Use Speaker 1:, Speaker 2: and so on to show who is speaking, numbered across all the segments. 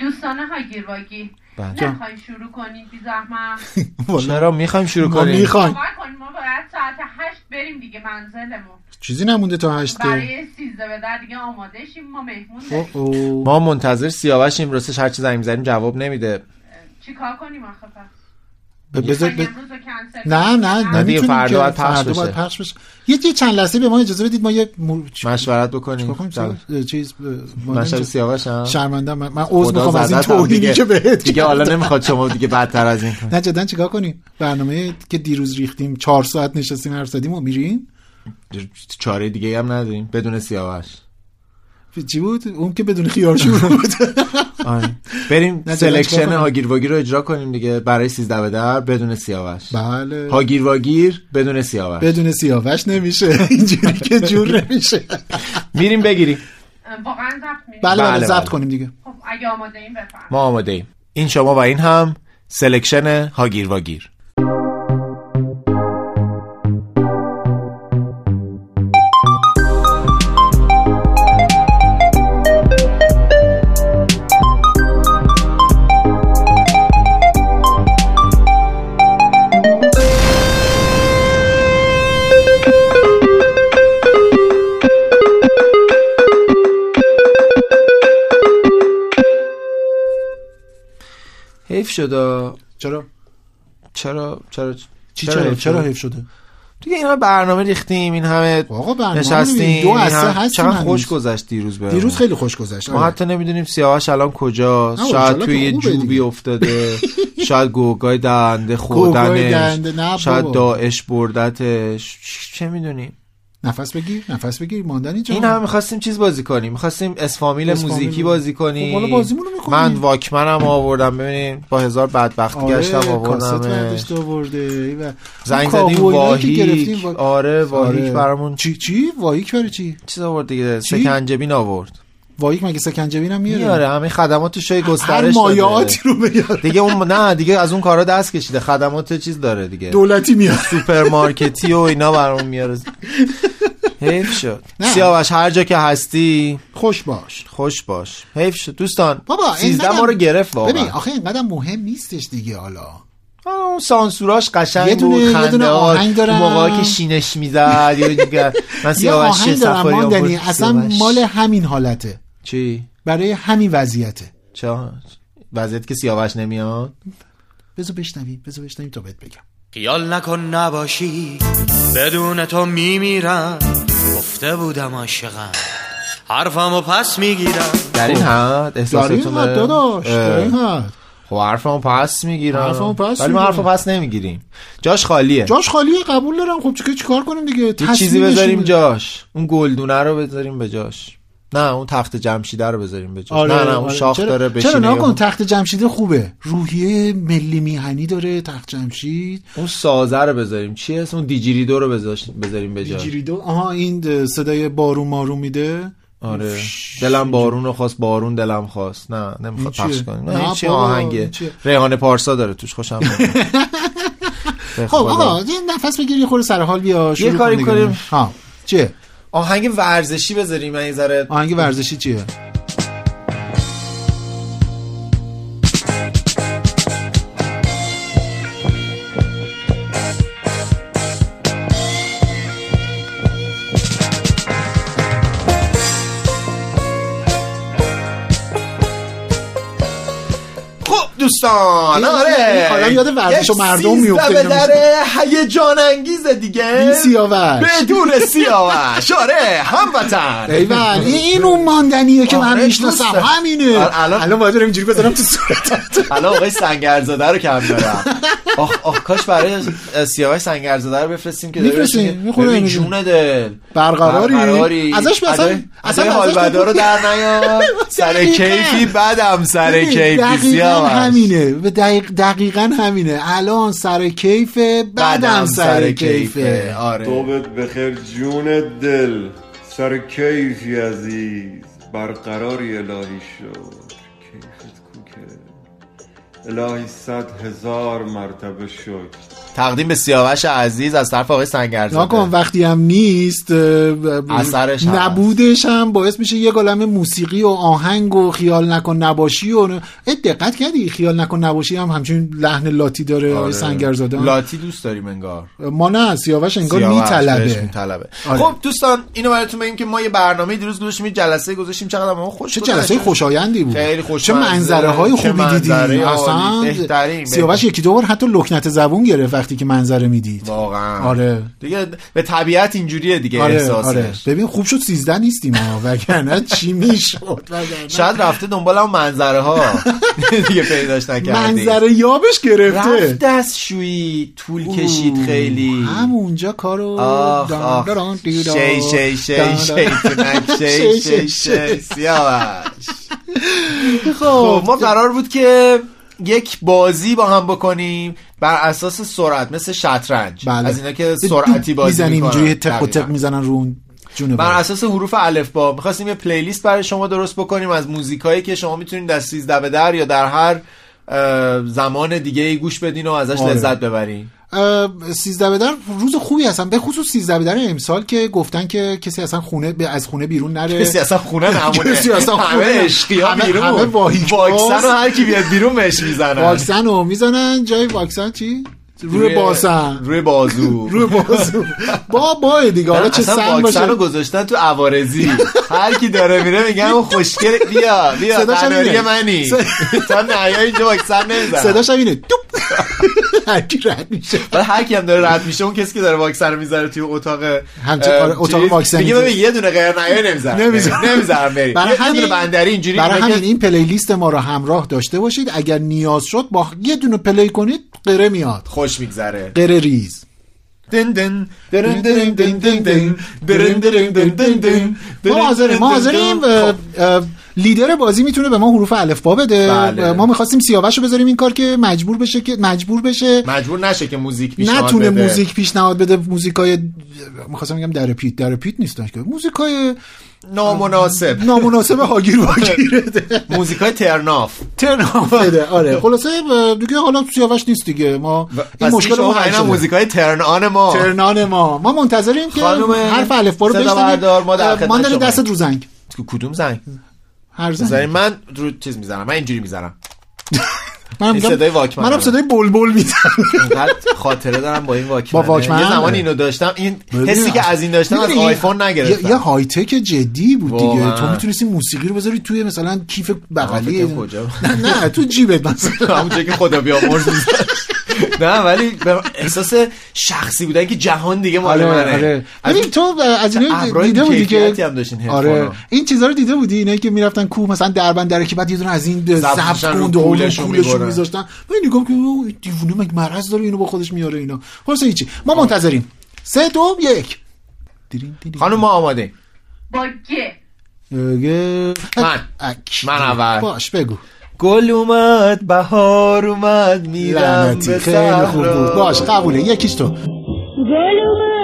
Speaker 1: دوستان هاگیر واگیر
Speaker 2: بله.
Speaker 1: نمی‌خواین شروع کنید بی زحمت
Speaker 2: چرا می‌خوایم شروع
Speaker 3: ما
Speaker 2: کنیم؟
Speaker 3: می‌خوایم.
Speaker 1: ما باید ساعت هشت بریم دیگه منزلمون.
Speaker 3: چیزی نمونده تا هشت که؟
Speaker 1: برای سیزده به در دیگه آماده شیم ما مهمون.
Speaker 2: ما منتظر سیاوشیم راستش هر چی زنگ می‌زنیم جواب نمیده.
Speaker 1: چیکار کنیم آخه پس؟
Speaker 3: بذار- ب- نه؟ نه
Speaker 2: نه دیگه، فردا
Speaker 3: که
Speaker 2: باید پخش بشه.
Speaker 3: باید پخش بشه یه یه چند لحظه به ما اجازه بدید ما یه
Speaker 2: مشورت بکنیم
Speaker 3: سیاوش؟ چیز
Speaker 2: شب سیاوشم
Speaker 3: شرمنده من من عذر می‌خوام از این توهینی
Speaker 2: دیگه.
Speaker 3: که بهت
Speaker 2: دیگه حالا. نمی‌خواد شما دیگه بدتر از این.
Speaker 3: نه جدا چیکار کنیم برنامه که دیروز ریختیم چهار ساعت نشستیم حرف زدیم و میریم
Speaker 2: چاره دیگه هم نداریم بدون سیاوش
Speaker 3: چی بود؟ اون که بدون خیار شور بود.
Speaker 2: آره. بریم
Speaker 3: selection؟
Speaker 2: هاگیر واگیر رو اجرا کنیم دیگه. برای 13 به در بدون سیاوش.
Speaker 3: بله.
Speaker 2: هاگیر واگیر بدون سیاوش.
Speaker 3: بدون سیاوش نمیشه. اینجوری که جور نمیشه.
Speaker 2: میریم بگیریم.
Speaker 1: واقعا ضبط؟
Speaker 3: بله
Speaker 2: بله،
Speaker 3: بله ضبط
Speaker 2: بله.
Speaker 3: کنیم دیگه.
Speaker 1: خب اگه آماده این بفرم
Speaker 2: ما آماده ایم این شما و این هم selection هاگیر واگیر حیف شده
Speaker 3: چرا؟
Speaker 2: چرا چرا
Speaker 3: چی چرا چرا؟ حیف شده؟
Speaker 2: دیگه این همه برنامه ریختیم این همه
Speaker 3: آقا برنامه
Speaker 2: نشستیم.
Speaker 3: دو
Speaker 2: همه-
Speaker 3: هستیم
Speaker 2: چقدر. خوش گذشت دیروز به
Speaker 3: دیروز خیلی خوش گذشت.
Speaker 2: ما
Speaker 3: آره.
Speaker 2: حتی نمی‌دونیم سیاوش الان کجاست. شاید توی یه جوبی. افتاده شاید گوگای دنده خوردنش. شاید. داعش بردتش. چه می‌دونیم؟
Speaker 3: نفس بگیر نفس بگیر ماندنی اینجا
Speaker 2: این هم می‌خواستیم چیز بازی کنیم. می‌خواستیم اسفامیل. موزیکی بازی کنیم.
Speaker 3: خب می‌کنیم.
Speaker 2: من واکمنم آوردم. ببینین با هزار بدبختی گشتم
Speaker 3: آره کاست
Speaker 2: آوردم
Speaker 3: آورده. و
Speaker 2: زنگ زدیم
Speaker 3: که
Speaker 2: واهیک آره واهیک
Speaker 3: آره.
Speaker 2: برامون.
Speaker 3: چی چی؟ واهیک برای چی؟
Speaker 2: چیز آورد دیگه؟ سکنجبین آورد.
Speaker 3: واهیک مگه سکنجبین هم میاره؟
Speaker 2: میاره همه خدماتش
Speaker 3: هر
Speaker 2: گسترش
Speaker 3: مایعاتی
Speaker 2: داده
Speaker 3: رو بیاره.
Speaker 2: دیگه اون نه دیگه از اون کارا دست کشیده. خدمات چیز داره دیگه.
Speaker 3: دولتی میاره.
Speaker 2: سوپرمارکتی و اینا برامون میاره. حیف شد. سیاوش هر جا که هستی
Speaker 3: خوش باش.
Speaker 2: خوش باش. حیف شد. دوستان
Speaker 3: بابا
Speaker 2: 13
Speaker 3: اینقدر-
Speaker 2: ما رو گرفت واقعا.
Speaker 3: ببین آخه اینقدر مهم نیستش دیگه حالا.
Speaker 2: اون سانسوراش قشنگ
Speaker 3: یه دونه-
Speaker 2: بود.
Speaker 3: یه
Speaker 2: خنده
Speaker 3: دونه آهنگ دارم.
Speaker 2: موقعی که شینش می‌زد یا دیگه من
Speaker 3: یه
Speaker 2: سیاوش سفاری
Speaker 3: ماندنی.
Speaker 2: آورد؟
Speaker 3: اصلا. مال همین حالته.
Speaker 2: چی؟
Speaker 3: برای همین وضعیته.
Speaker 2: چه؟ وضعیت که سیاوش نمیاد؟
Speaker 3: بذار بشنویم بذار بشنویم تا بهت بگم.
Speaker 4: خیال نکن نباشی بدون تو میمیرم. گفته بودم عاشقم حرفمو پس می‌گیرم.
Speaker 2: در این حد
Speaker 3: در این
Speaker 2: احساستون
Speaker 3: حد داداش در این حد.
Speaker 2: خب حرفمو پس می‌گیرم.
Speaker 3: حرفمو پس
Speaker 2: ولی ما. حرفو پس نمی‌گیریم. جاش خالیه.
Speaker 3: جاش خالیه قبول دارم. خب چیکار چیکار کنیم دیگه؟
Speaker 2: چیزی بذاریم. جاش. اون گلدونه رو بذاریم به جاش. نه اون تخت جمشیده رو بذاریم به
Speaker 3: آره
Speaker 2: نه نه اون
Speaker 3: آره.
Speaker 2: شاخ
Speaker 3: چرا-
Speaker 2: داره بشینه
Speaker 3: چرا؟
Speaker 2: یا
Speaker 3: نکن
Speaker 2: اون-
Speaker 3: تخت جمشید خوبه. روحیه ملی میهنی داره تخت جمشید.
Speaker 2: اون سازه رو بذاریم. چی اسم؟ اون دیجیریدو رو بذاریم به
Speaker 3: دیجیریدو؟ آها این صدای بارون مارون میده.
Speaker 2: آره. دلم بارون رو خواست بارون دلم خواست. نه نمی‌خواد پخش
Speaker 3: چیه؟
Speaker 2: کنیم.
Speaker 3: نه
Speaker 2: نه چی آهنگه.
Speaker 3: چیه؟
Speaker 2: ریحانه پارسا داره توش خوشم
Speaker 3: خب. آقا یه نفس بگیر یه خورده سر حال بیا شروع
Speaker 2: کاری. کنیم.
Speaker 3: ها چیه؟
Speaker 2: آهنگ ورزشی بذاریم من یه ذره.
Speaker 3: آهنگ ورزشی چیه؟
Speaker 2: دوستان آره.
Speaker 3: آدم یاد ورزش و مردم میفته
Speaker 2: به در هیجان انگیزه دیگه.
Speaker 3: این سیاوش.
Speaker 2: بدون سیاوش. آره هموطن.
Speaker 3: ایول این اون ماندنیه که من
Speaker 2: آره،
Speaker 3: می‌شناسم
Speaker 2: دوسته.
Speaker 3: همینه.
Speaker 2: آره، الان-
Speaker 3: الان باید اینجوری بذارم تو صورتت.
Speaker 2: الان آقای سنگرزاده رو کم دارم. آخ آخ کاش برای سیاوش سنگرزاده رو بفرستیم که
Speaker 3: می‌خونه
Speaker 2: ببین. جون دل.
Speaker 3: برقراری؟ ازش
Speaker 2: ادای-
Speaker 3: اصلا
Speaker 2: حالبدا رو. در نیار. سر. کیفی بدم سر کیفی سیاوش.
Speaker 3: همینه. به دقیق دقیقا همینه. الان سر کیفه بعدم سر کیفه.
Speaker 2: آره.
Speaker 5: صبحت بخیر جون دل. سر کیفی عزیز. برقراری الهی شد. کیفت کوکه. الهی صد هزار مرتبه شد
Speaker 2: تقدیم به سیاوش عزیز از طرف آقای سنگرزاده
Speaker 3: نکن وقتی هم نیست
Speaker 2: اثرش هست.
Speaker 3: نبودش هم باعث میشه یه عالم موسیقی و آهنگ و خیال نکن نباشی و دقت کردی خیال نکن نباشی هم همچین لحن لاتی داره آقای
Speaker 2: آره.
Speaker 3: سنگرزاده
Speaker 2: لاتی دوست داریم انگار
Speaker 3: ما نه سیاوش انگار میطلبه
Speaker 2: میطلبه.
Speaker 3: آره.
Speaker 2: خب دوستان اینو براتون بگیم که ما یه برنامه دیروز گذاشتیم جلسه گذاشتیم چقدر ما خوش
Speaker 3: چه. جلسه خوشایندی بود
Speaker 2: خیلی خوش
Speaker 3: چه منظره های خوبی دیدی اصلا سیاوش یکی دو بار حتی لکنت زبون گرفت وقتی که منظره می‌دید.
Speaker 2: واقعا.
Speaker 3: آره.
Speaker 2: دیگه به طبیعت اینجوریه دیگه
Speaker 3: آره
Speaker 2: احساسش
Speaker 3: آره. ببین خوب شد 13 نیستیم ما وگرنه چی می‌شد؟ وگرنه
Speaker 2: شاید رفته دنبال هم منظره ها. دیگه پیداش نکردی
Speaker 3: منظره یابش گرفته.
Speaker 2: رفت دستشویی طول کشید خیلی.
Speaker 3: همونجا کارو.
Speaker 2: شی شی، شی شی،
Speaker 3: شی.
Speaker 2: شی. سیاوش.
Speaker 3: خب
Speaker 2: خب. ما قرار بود که یک بازی با هم بکنیم. بر اساس سرعت مثل شطرنج.
Speaker 3: بله.
Speaker 2: از اینا که سرعتی بازی
Speaker 3: می‌زنیم اینجوری تق و تق. می‌زنن رو اون
Speaker 2: بر اساس حروف الف با. می‌خواستیم یه پلیلیست برای شما درست بکنیم. از موزیکایی که شما می‌تونید در 13 به در یا در هر زمان دیگه ای گوش بدین و ازش
Speaker 3: آره.
Speaker 2: لذت ببرین.
Speaker 3: سیزده به در روز خوبی هستن. به خصوص سیزده به در امسال که گفتن که کسی اصلا خونه به- از خونه بیرون نره.
Speaker 2: کسی اصلا خونه نمونه.
Speaker 3: کسی اصلا خونه
Speaker 2: همه ها بیرون.
Speaker 3: همه
Speaker 2: واکسن. رو هر کی بیاد بیرون بهش می‌زنن.
Speaker 3: واکسن رو می‌زنن. جای واکسن چی؟ روی باسن
Speaker 2: روی بازو.
Speaker 3: روی بازو. با با دیگه. حالا چه سن باشه.
Speaker 2: رو گذاشتن تو عوارضی. هر کی داره میره اون خوشگل بیا بیا
Speaker 3: صداش.
Speaker 2: منی. تا نهایی اینجا واکسن نمیزن
Speaker 3: صداش اینه. هر کی رد میشه
Speaker 2: بعد هر کی هم داره رد میشه اون کسی که داره واکسن رو می‌ذاره توی اتاق
Speaker 3: آره، اتاق واکسن
Speaker 2: میگه. ببین یه دونه غیر نهایی نمی‌ذارم
Speaker 3: نمی‌ذارم.
Speaker 2: بری
Speaker 3: برای همین
Speaker 2: بندری اینجوری
Speaker 3: برای همین این پلیلیست ما رو همراه داشته باشید اگر نیاز شد با یه دونه پلی کنید قره میاد
Speaker 2: خوش میگذره
Speaker 3: قره ریز
Speaker 2: دن دن درن درن دن دن دن درن درن دن دن دن
Speaker 3: ما لیدر بازی می‌تونه به ما حروف الفبا بده.
Speaker 2: بله.
Speaker 3: ما می‌خواستیم سیاوش رو بذاریم این کار که مجبور بشه که مجبور بشه.
Speaker 2: مجبور نشه که موزیک پیشنهاد
Speaker 3: نتونه
Speaker 2: بده.
Speaker 3: موزیک پیشنهاد بده. موزیکای می‌خواستم بگم درپیت درپیت نیستن که. موزیکای
Speaker 2: نامناسب.
Speaker 3: نامناسب هاگیر واگیره.
Speaker 2: موزیکای turn
Speaker 3: off. turn off بده. آره. خلاصه دیگه حالا سیاوش نیست دیگه. ما این مشکل ما شده.
Speaker 2: موزیکای ترن آن ما.
Speaker 3: ترنان ما. ما منتظریم که حرف الفبا رو بشنویم.
Speaker 2: ما در.
Speaker 3: دستت رو زنگ.
Speaker 2: کدوم زنگ؟
Speaker 3: هر زنگ
Speaker 2: من رو چیز می‌زنم من اینجوری می‌زنم
Speaker 3: منم
Speaker 2: این
Speaker 3: میگم-
Speaker 2: صدای واکمن
Speaker 3: منم. صدای بلبل می‌زنم.
Speaker 2: خاطره دارم با این واکمن
Speaker 3: با واکمن؟
Speaker 2: یه زمان اینو داشتم این حسی که از این داشتم از آیفون نگرفتم.
Speaker 3: یه های تک جدی بود دیگه. تو می‌تونستی موسیقی رو بذاری توی مثلا کیف بغلی؟ نه نه تو جیبت مثلا.
Speaker 2: همونجا که خدا بیامرز نه ولی به احساس شخصی بودن که جهان دیگه مال
Speaker 3: آره
Speaker 2: منه.
Speaker 3: آره.
Speaker 2: از
Speaker 3: ببین تو از اینا دیده بودی که
Speaker 2: هم داشتین
Speaker 3: آره. این چیزا رو دیده بودی؟ اینایی که می‌رفتن کوه مثلا دربندره که بعد یه دونه از این زبط
Speaker 2: رو
Speaker 3: کند و
Speaker 2: کولشون
Speaker 3: کولشون
Speaker 2: می‌برن.
Speaker 3: میذاشتن. من نگاه که دیوونه مگه مرض داره اینو با خودش میاره اینا؟ خلاص هیچی. ما منتظریم. سه دو یک.
Speaker 2: خانم ما آماده
Speaker 1: با گ
Speaker 3: اگه-
Speaker 2: من. من اول.
Speaker 3: باش بگو.
Speaker 2: گل اومد بهار اومد میرم به
Speaker 3: خیلی خوب بود. باش قبوله. یکیش تو.
Speaker 6: گل اومد.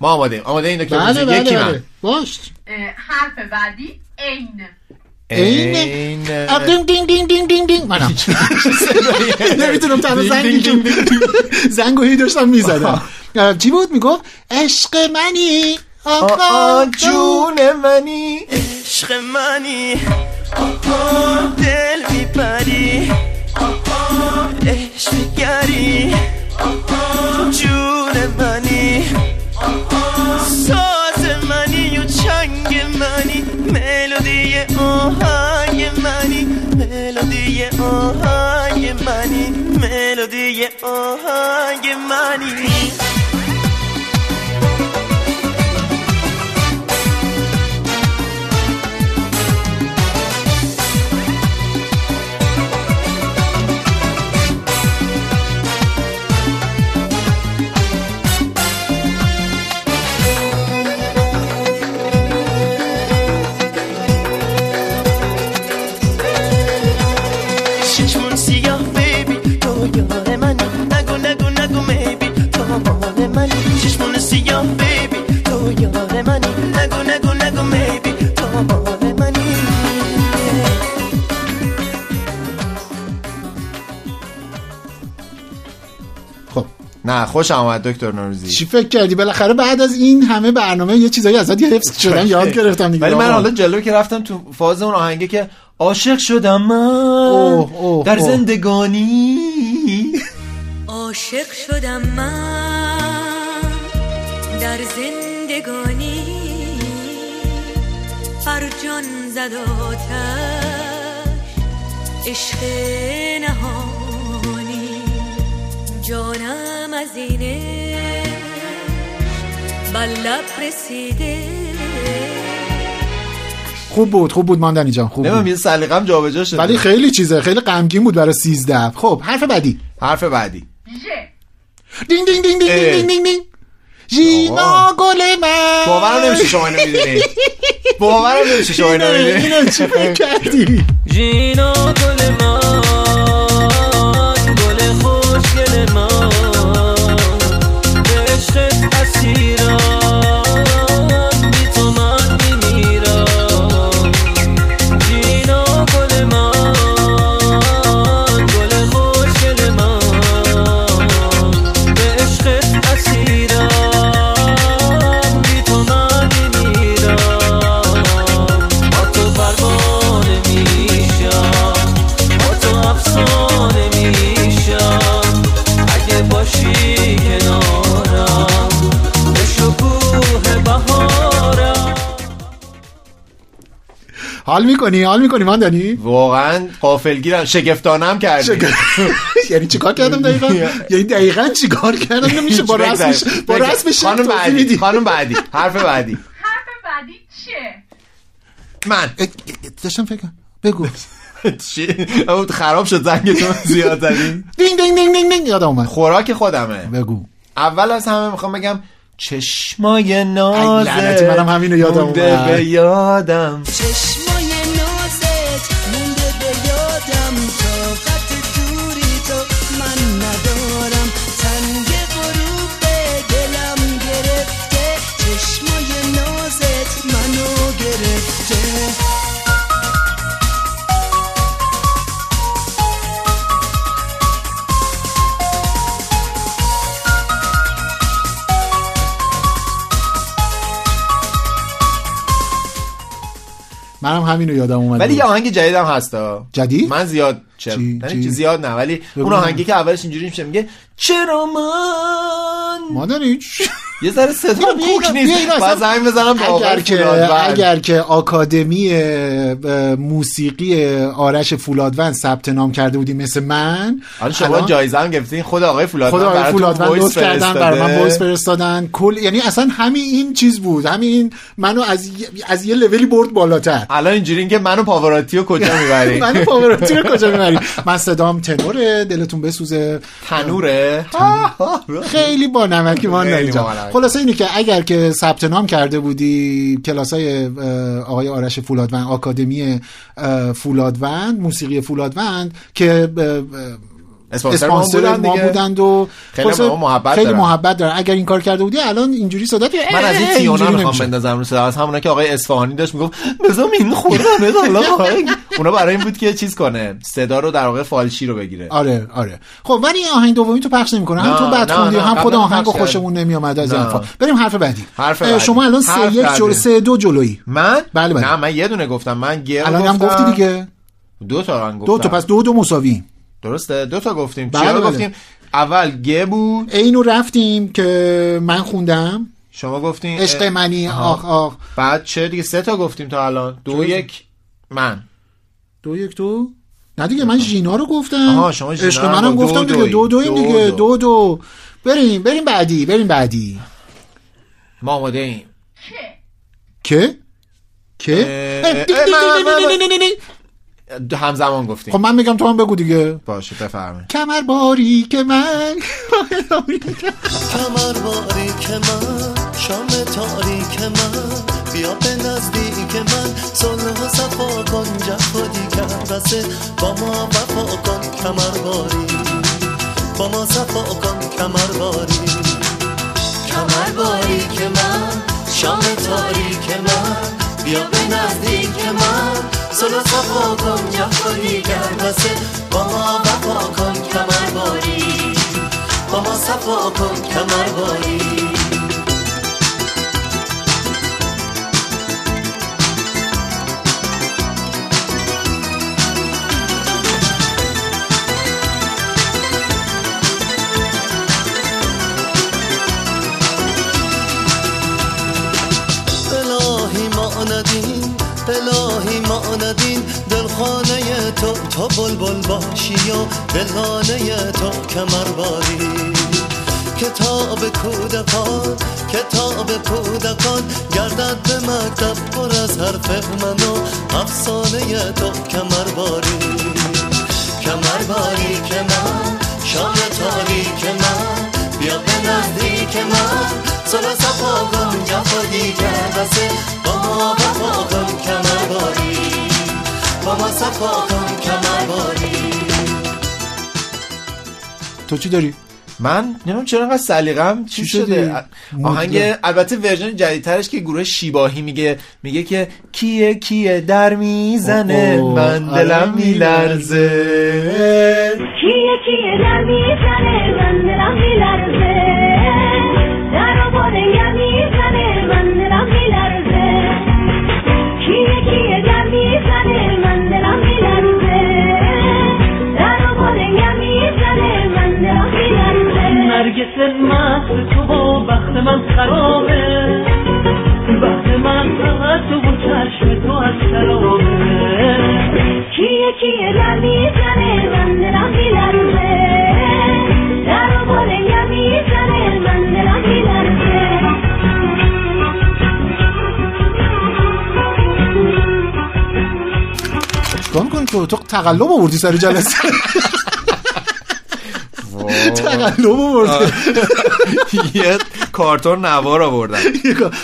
Speaker 2: ما آماده ایم آماده این دکتر
Speaker 3: بله. بله
Speaker 2: یکی
Speaker 3: بله.
Speaker 2: من
Speaker 3: باش
Speaker 1: حرف بعدی عین.
Speaker 3: عین.
Speaker 2: عین.
Speaker 3: آه، دینگ دینگ دینگ دینگ دینگ دینگ منم. نمی‌تونم تنها
Speaker 2: دینگ
Speaker 3: زنگ
Speaker 2: دینگ دینگ دینگ.
Speaker 3: زنگ و هی داشتم می‌زدم. چی بود؟ می‌گفت؟ عشق منی
Speaker 2: آه جون منی.
Speaker 4: عشق منی. دل میپری. عشق گری جون منی. ساز منی و چنگ منی ملودی آهنگ منی ملودی آهنگ منی ملودی آهنگ منی. منی چشمون سیاه بیبی تو یار منی نگو نگو نگو میبی تو مال منی
Speaker 3: خب.
Speaker 2: نه خوش آمد دکتر نوروزی.
Speaker 3: چی فکر کردی؟ بالاخره بعد از این همه برنامه یه چیزایی ازت حفظ شدن یاد گرفتم دیگه.
Speaker 2: ولی من. حالا جلو که رفتم تو فاز اون آهنگه که عاشق شدم من.
Speaker 3: اوه، اوه،
Speaker 2: در. زندگانی.
Speaker 7: عاشق شدم من. در زندگانی بر جان زد آتش عشق نهانی. جانم از اینه بر لب رسیده.
Speaker 3: خوب بود خوب بود ماندنی جان خوب
Speaker 2: نمیم یه سلیقم جابجا شده.
Speaker 3: ولی خیلی چیزه خیلی غمگین بود برای 13 خب حرف بعدی.
Speaker 2: حرف بعدی.
Speaker 3: دینگ دینگ دینگ دینگ
Speaker 2: اه.
Speaker 3: دینگ دینگ دینگ. ژینا گل من.
Speaker 2: باورم نمیشه شما اینو می‌دونی. باورم نمیشه شما اینو
Speaker 3: اینو
Speaker 2: می‌دونی.
Speaker 3: اینو چی فکر کردی؟
Speaker 4: ژینا گل من.
Speaker 3: حال می‌کنی؟ حال می‌کنی ماندنی
Speaker 2: واقعا قافلگیرم شگفتانم کردی.
Speaker 3: یعنی چیکار کردم دقیقا؟ یعنی دقیقا چیکار کردم؟ نمیشه با رسمش. با. رسمش
Speaker 2: خانم بعدی خانم بعدی حرف بعدی.
Speaker 1: حرف بعدی چیه؟
Speaker 2: من.
Speaker 3: داشتم فکر. بگو.
Speaker 2: چی؟ اون خراب شد زنگتون زیاد زدی
Speaker 3: دینگ دینگ دینگ دینگ دینگ. یادم اومد.
Speaker 2: خوراک خودمه.
Speaker 3: بگو.
Speaker 2: اول از همه می‌خوام بگم چشمای
Speaker 3: ای
Speaker 2: نازه
Speaker 3: لعنتی، منم همینو یادم اومد.
Speaker 2: به یادم.
Speaker 8: چشمای
Speaker 3: منم همینو یادم اومد
Speaker 2: ولی یه آهنگ جدیدم هستا
Speaker 3: جدید؟
Speaker 2: من زیاد چه
Speaker 3: چی؟
Speaker 2: یعنی زیاد نه ولی اون. آهنگی که اولش اینجوری میشه میگه چرا من؟
Speaker 3: مادری
Speaker 2: یه ذره صدا کوک نیست. باید زنگ بزنم به
Speaker 3: اگر که. اگر که آکادمی موسیقی آرش فولادوند ثبت نام کرده بودی مثل من
Speaker 2: حالا شما
Speaker 3: الان
Speaker 2: جایزه هم گرفتین. خود آقای فولادوند
Speaker 3: خدا آقای فولادوند لطف کردن برای من. voice فرستادن. کل یعنی اصلا همین این چیز بود. همین منو از یه- از یه لولی برد بالاتر.
Speaker 2: الان اینجوری که منو پاوراتی رو کجا می‌بری؟
Speaker 3: من پاوراتی رو کجا می‌بری؟ من صدام تنوره دلتون بسوزه.
Speaker 2: تنوره.
Speaker 3: خیلی با نمکی
Speaker 2: بانمکی.
Speaker 3: خلاصه اینه که اگر که ثبت نام کرده بودی کلاس های آقای آرش فولادوند آکادمی فولادوند موسیقی فولادوند که
Speaker 2: اسپانسر ما دیگه.
Speaker 3: بودند و
Speaker 2: خیلی محبت
Speaker 3: خیلی
Speaker 2: دارن.
Speaker 3: محبت دارن. اگر این کار کرده بودی الان اینجوری صدات
Speaker 2: من از این تیونا می‌خوام. بندازم رو صدا. از همونا که آقای اصفهانی داشت می‌گفت بزام این خوردن حالا آهنگ اونا برای این بود که چیز کنه صدا رو در واقع فالشی رو بگیره.
Speaker 3: آره آره. خب ولی این آهنگ دومی تو پخش نمی‌کنه. هم تو بد خوندی هم خود آهنگو
Speaker 2: پخش
Speaker 3: خوشمون نمیومد از این بریم حرف بعدی. شما الان سه
Speaker 2: حرف
Speaker 3: یک
Speaker 2: بعدی.
Speaker 3: جلو سه دو جلویی.
Speaker 2: من؟
Speaker 3: بله، بله.
Speaker 2: نه من یه دونه گفتم. من گه رو
Speaker 3: الان هم. گفتی دیگه.
Speaker 2: دو تا من گفتم.
Speaker 3: دو تا پس دو دو مساوی.
Speaker 2: درسته؟ دو تا گفتیم.
Speaker 3: بله،
Speaker 2: چیا
Speaker 3: بله.
Speaker 2: گفتیم؟ اول گه بود.
Speaker 3: اینو رفتیم که من خوندم.
Speaker 2: شما گفتین
Speaker 3: عشق منی. آخ آخ.
Speaker 2: بعد چه دیگه؟ سه تا گفتیم تا الان. دو
Speaker 3: چرا؟
Speaker 2: یک من.
Speaker 3: دو یک دو نه دیگه من ژینا رو گفتم.
Speaker 2: آها، شما ژینا
Speaker 3: عشق منم
Speaker 2: دو
Speaker 3: گفتم دیگه. دو
Speaker 2: دو
Speaker 3: دیگه.
Speaker 2: دو.
Speaker 3: دو دو. بریم بریم بعدی بریم بعدی.
Speaker 2: ما آماده ایم.
Speaker 3: که؟ که؟
Speaker 2: همزمان گفتیم.
Speaker 3: خب من میگم تو هم بگو دیگه.
Speaker 2: باشه بفرمایید.
Speaker 3: کمر باری که من
Speaker 4: کمر باریک من شام تاریک من بیا به نزدیک من صلح و صفا کن جفا دیگر رسه با ما وفا کن کمر باری با ما صفا کن کمر باری کمر باریک من شام تاریک من بیا به نزدیک من صلح و صفا کن جفا دیگر رسه با ما وفا کن کمر باری با ما صفا کن کمر باری الهی ما ندین الهی ما ندین دلخانه تو تو بلبل باشی و دلانه تو کمر باری. کتاب کودکان کتاب کودکان گردد به مکتب پر از حرف من و افسانه تو کمر باری. کمر باری که من شام تاریک من بیا به نزدیک من. صلح صفا کن جفا دیگر بسه. با ما وفا کن کمر باری با ما صفا کن کمر باری
Speaker 3: تو چی داری؟
Speaker 2: من نمی‌دونم چرا انقدر سلیقم چی شده؟ آهنگ. البته ورژن جدیدترش که گروه شیباهی میگه میگه که کیه کیه در می‌زنه من
Speaker 3: آره
Speaker 2: دلم میلرزه.
Speaker 6: کیه کیه در می‌زنه
Speaker 9: مست تو و بخت من خرابه. بخت من فقط تو و چشم تو از شرابه.
Speaker 6: کیه کیه؟ در می‌زنه من دلم میلرزه. در و بالیم می‌زنه من دلم میلرزه.
Speaker 3: چیکار می‌کنی تو؟ تو تقلب آوردی سر جلسه؟ تقلب آوردی
Speaker 2: یه کارتون نوار آوردن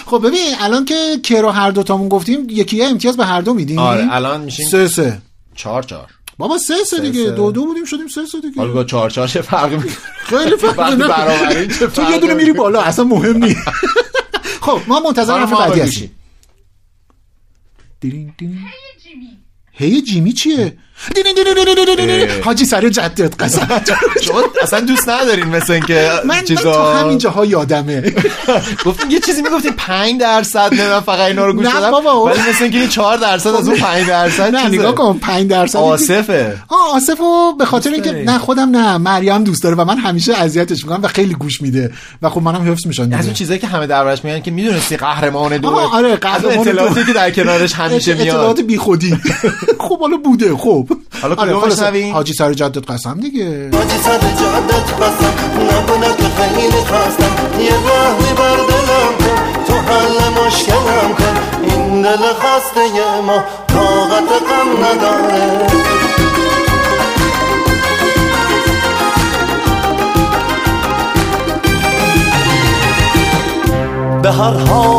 Speaker 3: خب ببین الان که کرو هر دوتامون گفتیم یکی یه امتیاز به هر دو میدیم.
Speaker 2: آره الان میشیم
Speaker 3: سه سه.
Speaker 2: چهار چهار.
Speaker 3: بابا سه سه دیگه.
Speaker 2: سه.
Speaker 3: دو دو بودیم شدیم سه سه دیگه.
Speaker 2: حالا با چهار چهار چه فرقی می‌کنه
Speaker 3: خیلی فرق تو یه دونه میری؟ بالا اصلا مهم نیست. خب ما منتظر حرف بعدی. هستیم. هی جیمی چیه؟ حاجی سر جدت قسم
Speaker 2: اصلا دوست ندارین مثل اینکه
Speaker 3: من
Speaker 2: چیزا
Speaker 3: تو همین جاها یادمه
Speaker 2: گفتیم یه چیزی می‌گفتیم 5 درصد نه من فقط اینا رو گوش دادم. ولی مثل اینکه این 4 درصد از اون 5 درصد
Speaker 3: نه. نگاه کن 5 درصد.
Speaker 2: آصفه.
Speaker 3: آه آصفو به خاطر اینکه؟ نه خودم نه مریم دوست داره و من همیشه اذیتش می‌کنم و خیلی گوش میده و خب منم حفظ میشن
Speaker 2: از اون چیزایی که همه دربارش میگن که می‌دونستی قهرمان دو
Speaker 3: آها، آره، قهرمان
Speaker 2: اطلاعاتی. که در کنارش همیشه میاد.
Speaker 3: اطلاعات بیخودی. خب حالا بوده خب.
Speaker 2: حالا
Speaker 3: آره،
Speaker 2: کدوم
Speaker 3: خلاصه،
Speaker 2: بشنویم؟
Speaker 3: حاجی سر جدت قسم دیگه.
Speaker 4: حاجی سر جادت بسم نگو نگو خیلی خواستم یه راه بر دلم کن. تو حل مشکلم کن. این دل خسته ما طاقت غم نداره. به هر حال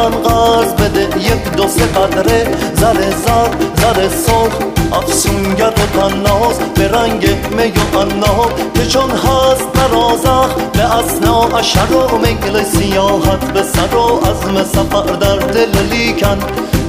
Speaker 10: من قرض بده یک دو سه قدره زر زر زر سرخ افسونگر و تناز به رنگ می و انار. که چون هست درازخ به اسنا اشر و میل سیاحت به سر و عزم سفر در دل لیکن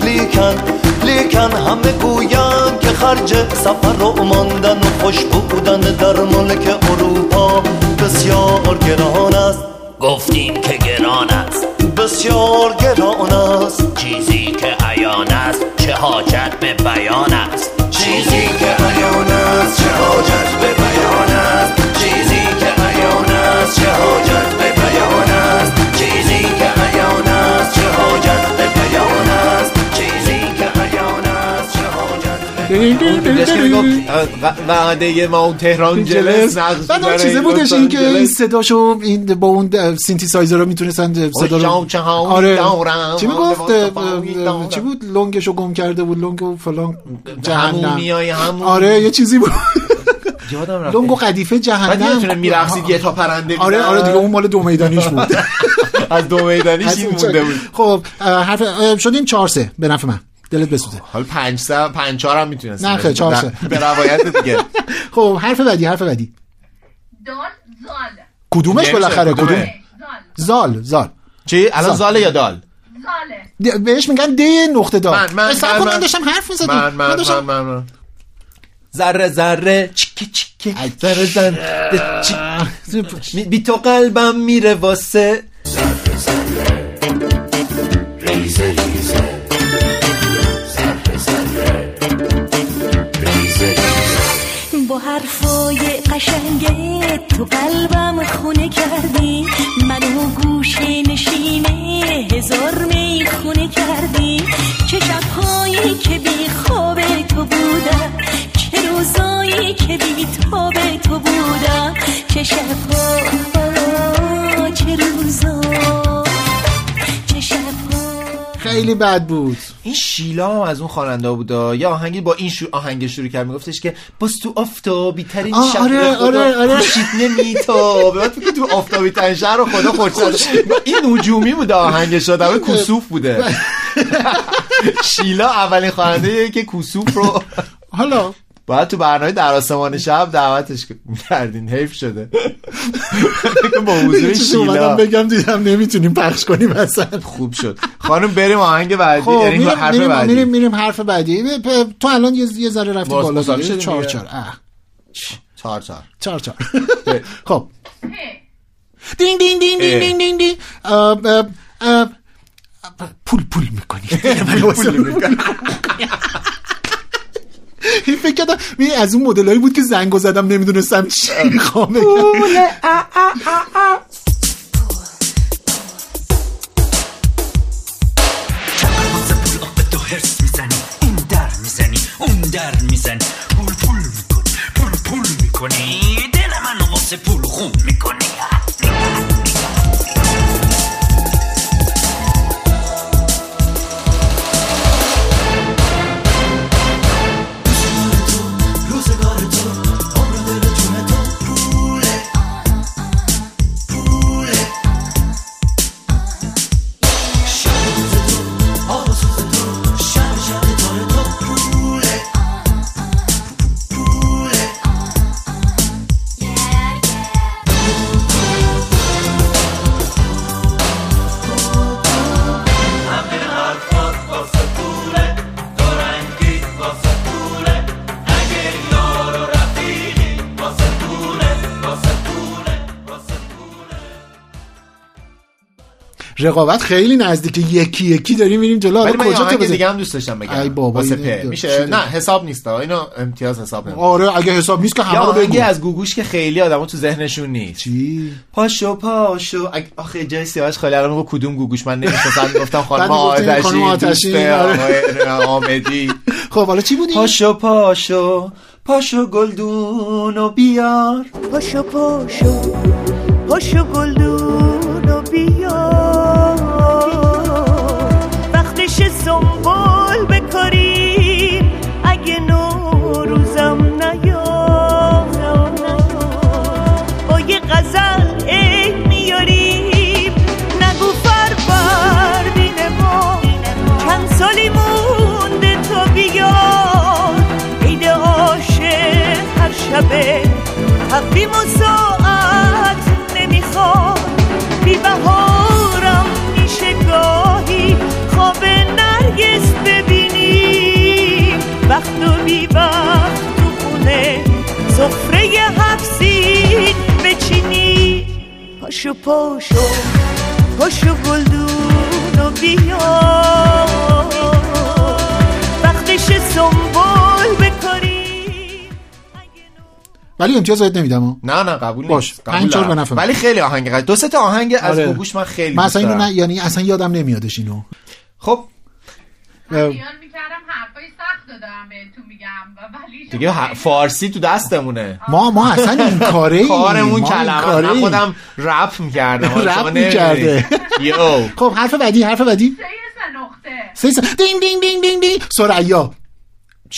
Speaker 10: لیکن لیکن همه گویند که خرج سفر و ماندن و خوش بودن در ملک اروپا بسیار گران است.
Speaker 11: گفتیم که گران است.
Speaker 10: بسیار گران است.
Speaker 11: چیزی که عیان است چه حاجت به بیان است.
Speaker 10: چیزی که عیان است چه حاجت به بیان است.
Speaker 11: چیزی که عیان است چه حاجت به بیان
Speaker 2: وعده ما تهران جلس
Speaker 3: بعد اون چیزه بودش این که این. صداشو این با اون سینتیسایزر رو می‌تونستن صدا رو آره چی می‌گفت. چی بود لنگشو گم کرده بود لنگ و فلان جهنم آره یه چیزی بود لنگ و قدیفه
Speaker 2: بعد
Speaker 3: جهنم
Speaker 2: یادتونه میرقصید یه تا پرنده
Speaker 3: آره. آره دیگه اون مال دو میدانیش بود
Speaker 2: از دو میدانیش این مونده بود
Speaker 3: خب حرف شدیم چهار سه به نفع من دلت بسوزه.
Speaker 2: حالا پنج سه پنج چهار هم می‌تونست
Speaker 3: نه چهار سه.
Speaker 2: به روایت دیگه.
Speaker 3: خب حرف بعدی حرف بعدی.
Speaker 1: دال زال.
Speaker 3: کدومش
Speaker 2: نمیشه،
Speaker 3: بالاخره؟ کدوم؟
Speaker 1: زال
Speaker 3: زال.
Speaker 2: چی؟ الان
Speaker 3: زال.
Speaker 2: زاله یا دال؟
Speaker 1: زاله.
Speaker 3: بهش میگن د نقطه دار
Speaker 2: من من من من-
Speaker 3: من داشتم حرف می‌زدم.
Speaker 2: من من من من من ذره ذره چیکه چیکه. ذره ذره چیک- می- بی تو قلبم میره واسه
Speaker 7: قشنگه تو قلبم خونه کردی. منو گوشه نشینه هزار می خونه کردی. چه شبهایی که بی خواب تو بودم چه روزایی که بی تاب تو بودم. چه شبها چه روزا چه شبها.
Speaker 3: خیلی بد بود.
Speaker 2: این شیلا هم از اون خواننده بود یا آهنگی با این شو آهنگ شروع کرد میگفتش که باز تو آفتابی ترین شهر
Speaker 3: آره، آره، آره.
Speaker 2: خورشید نمیتابه. بعد فکر تو آفتابی ترین شهر رو خدا خورشید این نجومی بوده آهنگش همه کسوف بوده. شیلا اولین خواننده که کسوف رو
Speaker 3: حالا
Speaker 2: باید تو برنامه در آسمان شب دعوتش کردین. حیف شده. با حضور شیلا.
Speaker 3: بگم دیدم نمی‌تونیم پخش کنیم اصلا.
Speaker 2: خوب شد. خانم بریم آهنگ بعدی.
Speaker 3: خب
Speaker 2: یعنی
Speaker 3: میریم
Speaker 2: حرف
Speaker 3: میریم,
Speaker 2: بعدی.
Speaker 3: میریم, میریم حرف بعدی. تو الان یه یه ذره رفتی بالا چهار. چهار.
Speaker 2: چهار چهار.
Speaker 3: چهار چهار. خب. دینگ دینگ دینگ دینگ دینگ اه، اه، اه، پول پول می‌کنی. این فکر کردم این از اون مدلایی بود که زنگو زدم نمی‌دونستم چی می‌خوام. بگم
Speaker 11: این در می‌زنی اون در می‌زنی. پول پول می‌کنی پول پول می‌کنی. دل منو واسه پول خون می‌کنی.
Speaker 3: رقابت خیلی نزدیک یکی یکی داریم میریم جلو.
Speaker 2: ولی
Speaker 3: کجا تو
Speaker 2: دیگه هم دوست داشتم بگم.
Speaker 3: ای بابا،
Speaker 2: واسه میشه؟ نه حساب نیست اینو امتیاز حساب نمی‌کنم.
Speaker 3: آره اگه حساب نیست که
Speaker 2: یا
Speaker 3: همه رو بگو.
Speaker 2: از گوگوش که خیلی آدمو تو ذهنشون نیست.
Speaker 3: چی؟
Speaker 2: پاشو پاشو. آخه جای سیاوش الان میگه کدوم گوگوش؟ من نمی‌شناسم. گفتم خانم آتشی
Speaker 3: آره.
Speaker 2: آمدی
Speaker 3: خب حالا چی بودی
Speaker 2: پاشو پاشو. پاشو گلدون و بیار.
Speaker 12: پاشو پاشو. پاشو گلدون و دیگه تقویم و ساعت نمی‌خواد. بی بهارم میشه گاهی خواب نرگس ببینی. وقت و بی وقت تو خونه سفره هفسین بچینی. پاشو پاشو پاشو گلدون و بیا وقتش سنبول بکاری
Speaker 3: ولی امتیاز بهت نمیدم.
Speaker 2: نه نه قبول
Speaker 3: باش.
Speaker 2: قبول
Speaker 3: پنج چهار
Speaker 2: دارم.
Speaker 3: به نفع من.
Speaker 2: ولی خیلی آهنگ قشنگ دو سه تا آهنگ از
Speaker 3: آره.
Speaker 2: گوگوش من خیلی
Speaker 3: من اصلا اینو نه یعنی اصلا یادم نمیادش اینو
Speaker 2: خب
Speaker 1: می‌کردم حرفای سخت بهتون میگم و ولی
Speaker 2: دیگه فارسی تو دستمونه
Speaker 3: ما ما اصلا این کاره ایم.
Speaker 2: کارمون کلمه من. خودم رپ می‌کردم
Speaker 3: رپ می‌کرده.
Speaker 2: یو
Speaker 3: خب حرف بعدی حرف بعدی
Speaker 1: ث سه نقطه
Speaker 3: ث ث دینگ دینگ دینگ دینگ دینگ
Speaker 2: ثریا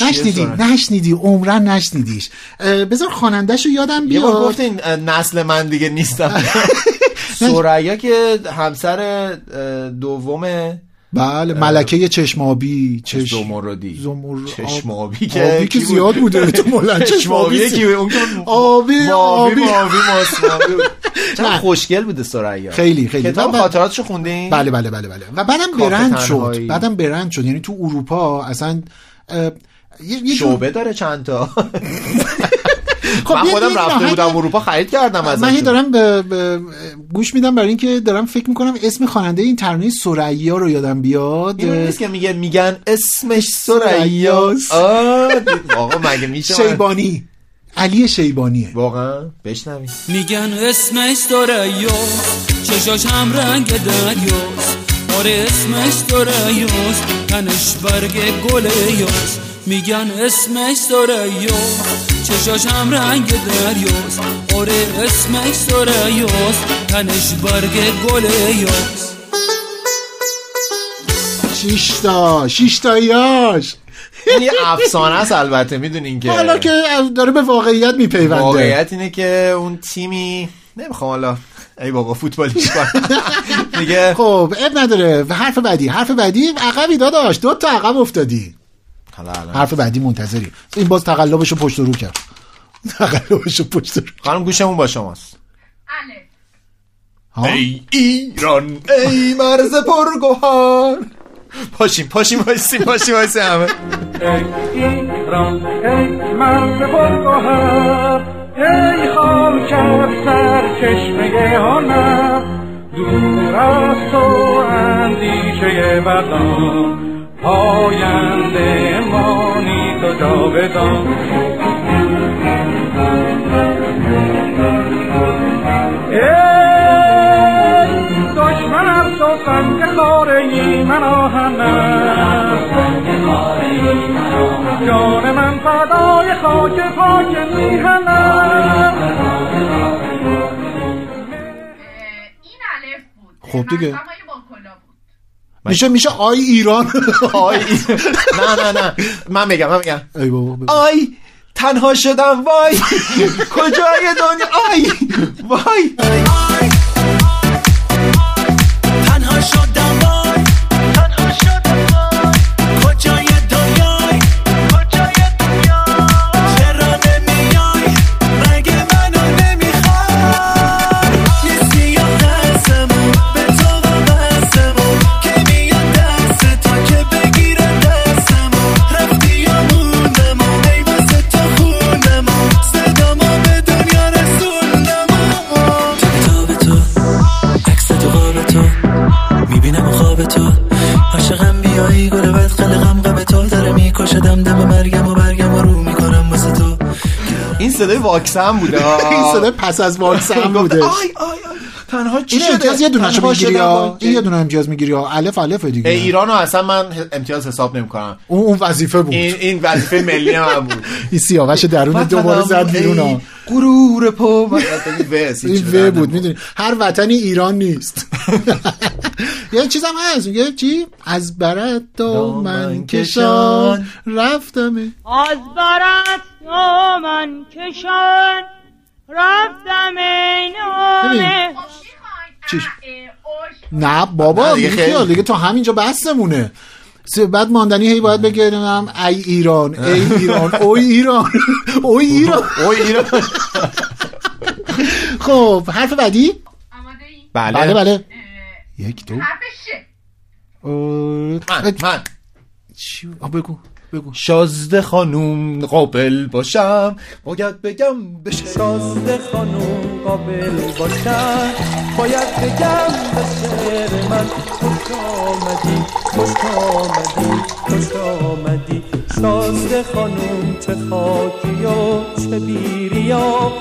Speaker 3: نشنیدی؟ نشنیدی عمراً نشنیدیش. بذار خوانندهشو یادم
Speaker 2: یه بار
Speaker 3: بیاد.
Speaker 2: گفتین اه، نسل من دیگه نیستم. ثریا که همسر اه، دوم
Speaker 3: بله ملکه چشمابی چش
Speaker 2: زمردی.
Speaker 3: زمر-
Speaker 2: چشمابی
Speaker 3: آب- آبی که؟ زیاد بوده. تو مولد
Speaker 2: چشمابی بود؟ اون که
Speaker 3: آبی آبی.
Speaker 2: چقدر
Speaker 3: نه.
Speaker 2: خوشگل بوده سریا.
Speaker 3: خیلی خیلی.
Speaker 2: کتاب خاطراتشو خوندین؟
Speaker 3: بله بله بله بله. و بعدم برند شد. بعدم برند شد. یعنی تو اروپا اصلا اه، یه
Speaker 2: شعبه داره چند تا
Speaker 3: خب
Speaker 2: من خودم رفته بودم اروپا خرید کردم از
Speaker 3: من هی دارم به, به گوش میدم برای اینکه دارم فکر می‌کنم اسم خواننده این ترانه سریا رو یادم بیاد.
Speaker 2: این نیست که میگه میگن اسمش سریاس آه دید- آقا مگه میشه
Speaker 3: شیبانی. علی شیبانیه.
Speaker 2: واقعا؟ بشنوی
Speaker 8: میگن اسمش دریاست چشاش هم رنگ دریاست. آره اسمش دریاست تنش برگ گل یاست میگن اسمش دریاست چشاش هم رنگ دریاست. آره اسمش دریاست تنش برگ گل یاست
Speaker 3: شیشتا شیشتایاش
Speaker 2: این یه افسانه است البته می‌دونین که.
Speaker 3: حالا که داره به واقعیت میپیونده.
Speaker 2: واقعیت اینه که اون تیمی نمی‌خوام حالا ای بابا فوتبالیش دیگه
Speaker 3: خب اب نداره. حرف بعدی حرف بعدی عقبی داداش. دو تا عقب افتادی. حرف بعدی منتظری. این باز تقلبشو پشت رو کرد. تقلبشو پشت رو.
Speaker 2: خانم گوشمون با شماست.
Speaker 3: ها؟
Speaker 2: ای ایران ای مرز پرگوهر. پاشیم پاشیم وایسیم پاشیم وایسیم همه.
Speaker 9: ایران ای مرز پرگوهر. ای خاکت سر چشمه هنر. دور از تو اندیشه بدان پاینده مانی تو جاودان. ای دشمنم تو سنگ خاره ای من آهنم. جان من فدای خاک پاک میهنم.
Speaker 3: خب دیگه.
Speaker 1: مقامای با کلا بود
Speaker 3: میشه میشه آی ایران.
Speaker 2: آی نه نه نه. من میگم من میگم.
Speaker 3: ای بابا.
Speaker 2: آی تنها شدم وای. کجای دنیا؟ آی وای. صدای واکسن بوده. ها.
Speaker 3: این صدای پس از واکسن بوده.
Speaker 2: آی آی آی. تنها چی
Speaker 3: این امتیاز یه دونش
Speaker 2: تنها
Speaker 3: می‌گیری. این یه دونه امتیاز می‌گیری ها الف الف دیگه.
Speaker 2: ای ایرانو اصلا من امتیاز حساب نمی‌کنم
Speaker 3: اون اون وظیفه بود.
Speaker 2: این این وظیفه ملی من بود.
Speaker 3: این سیاوش درون دوباره زد بیرون.
Speaker 2: غرور من-
Speaker 3: این و بود می‌دونی. هر وطنی ایران نیست. یه چیز هم هست. میگه چی؟ از برد دامن کشان رفتم
Speaker 13: از برات من کشان رفتم این. آمه
Speaker 3: نه بابا
Speaker 2: دیگه.
Speaker 3: خیال دیگه تا همینجا بسمونه س- بعد ماندنی هی باید بگه نمی‌دونم ای ایران ای ایران اوی ایران اوی ایران.
Speaker 2: اوی ایران.
Speaker 3: خب حرف بعدی؟
Speaker 2: بله.
Speaker 3: بله بله. یک دو.
Speaker 1: حرف ش
Speaker 2: من من.
Speaker 3: چی؟ بگو. بگو.
Speaker 2: شازده خانوم قابل باشم. باید بگم بشه
Speaker 14: شازده خانوم قابل باشم. باید بگم شعر من. خوش آمدی خوش آمدی خوش آمدی. شازده خانوم چه خاکی و چه بیریا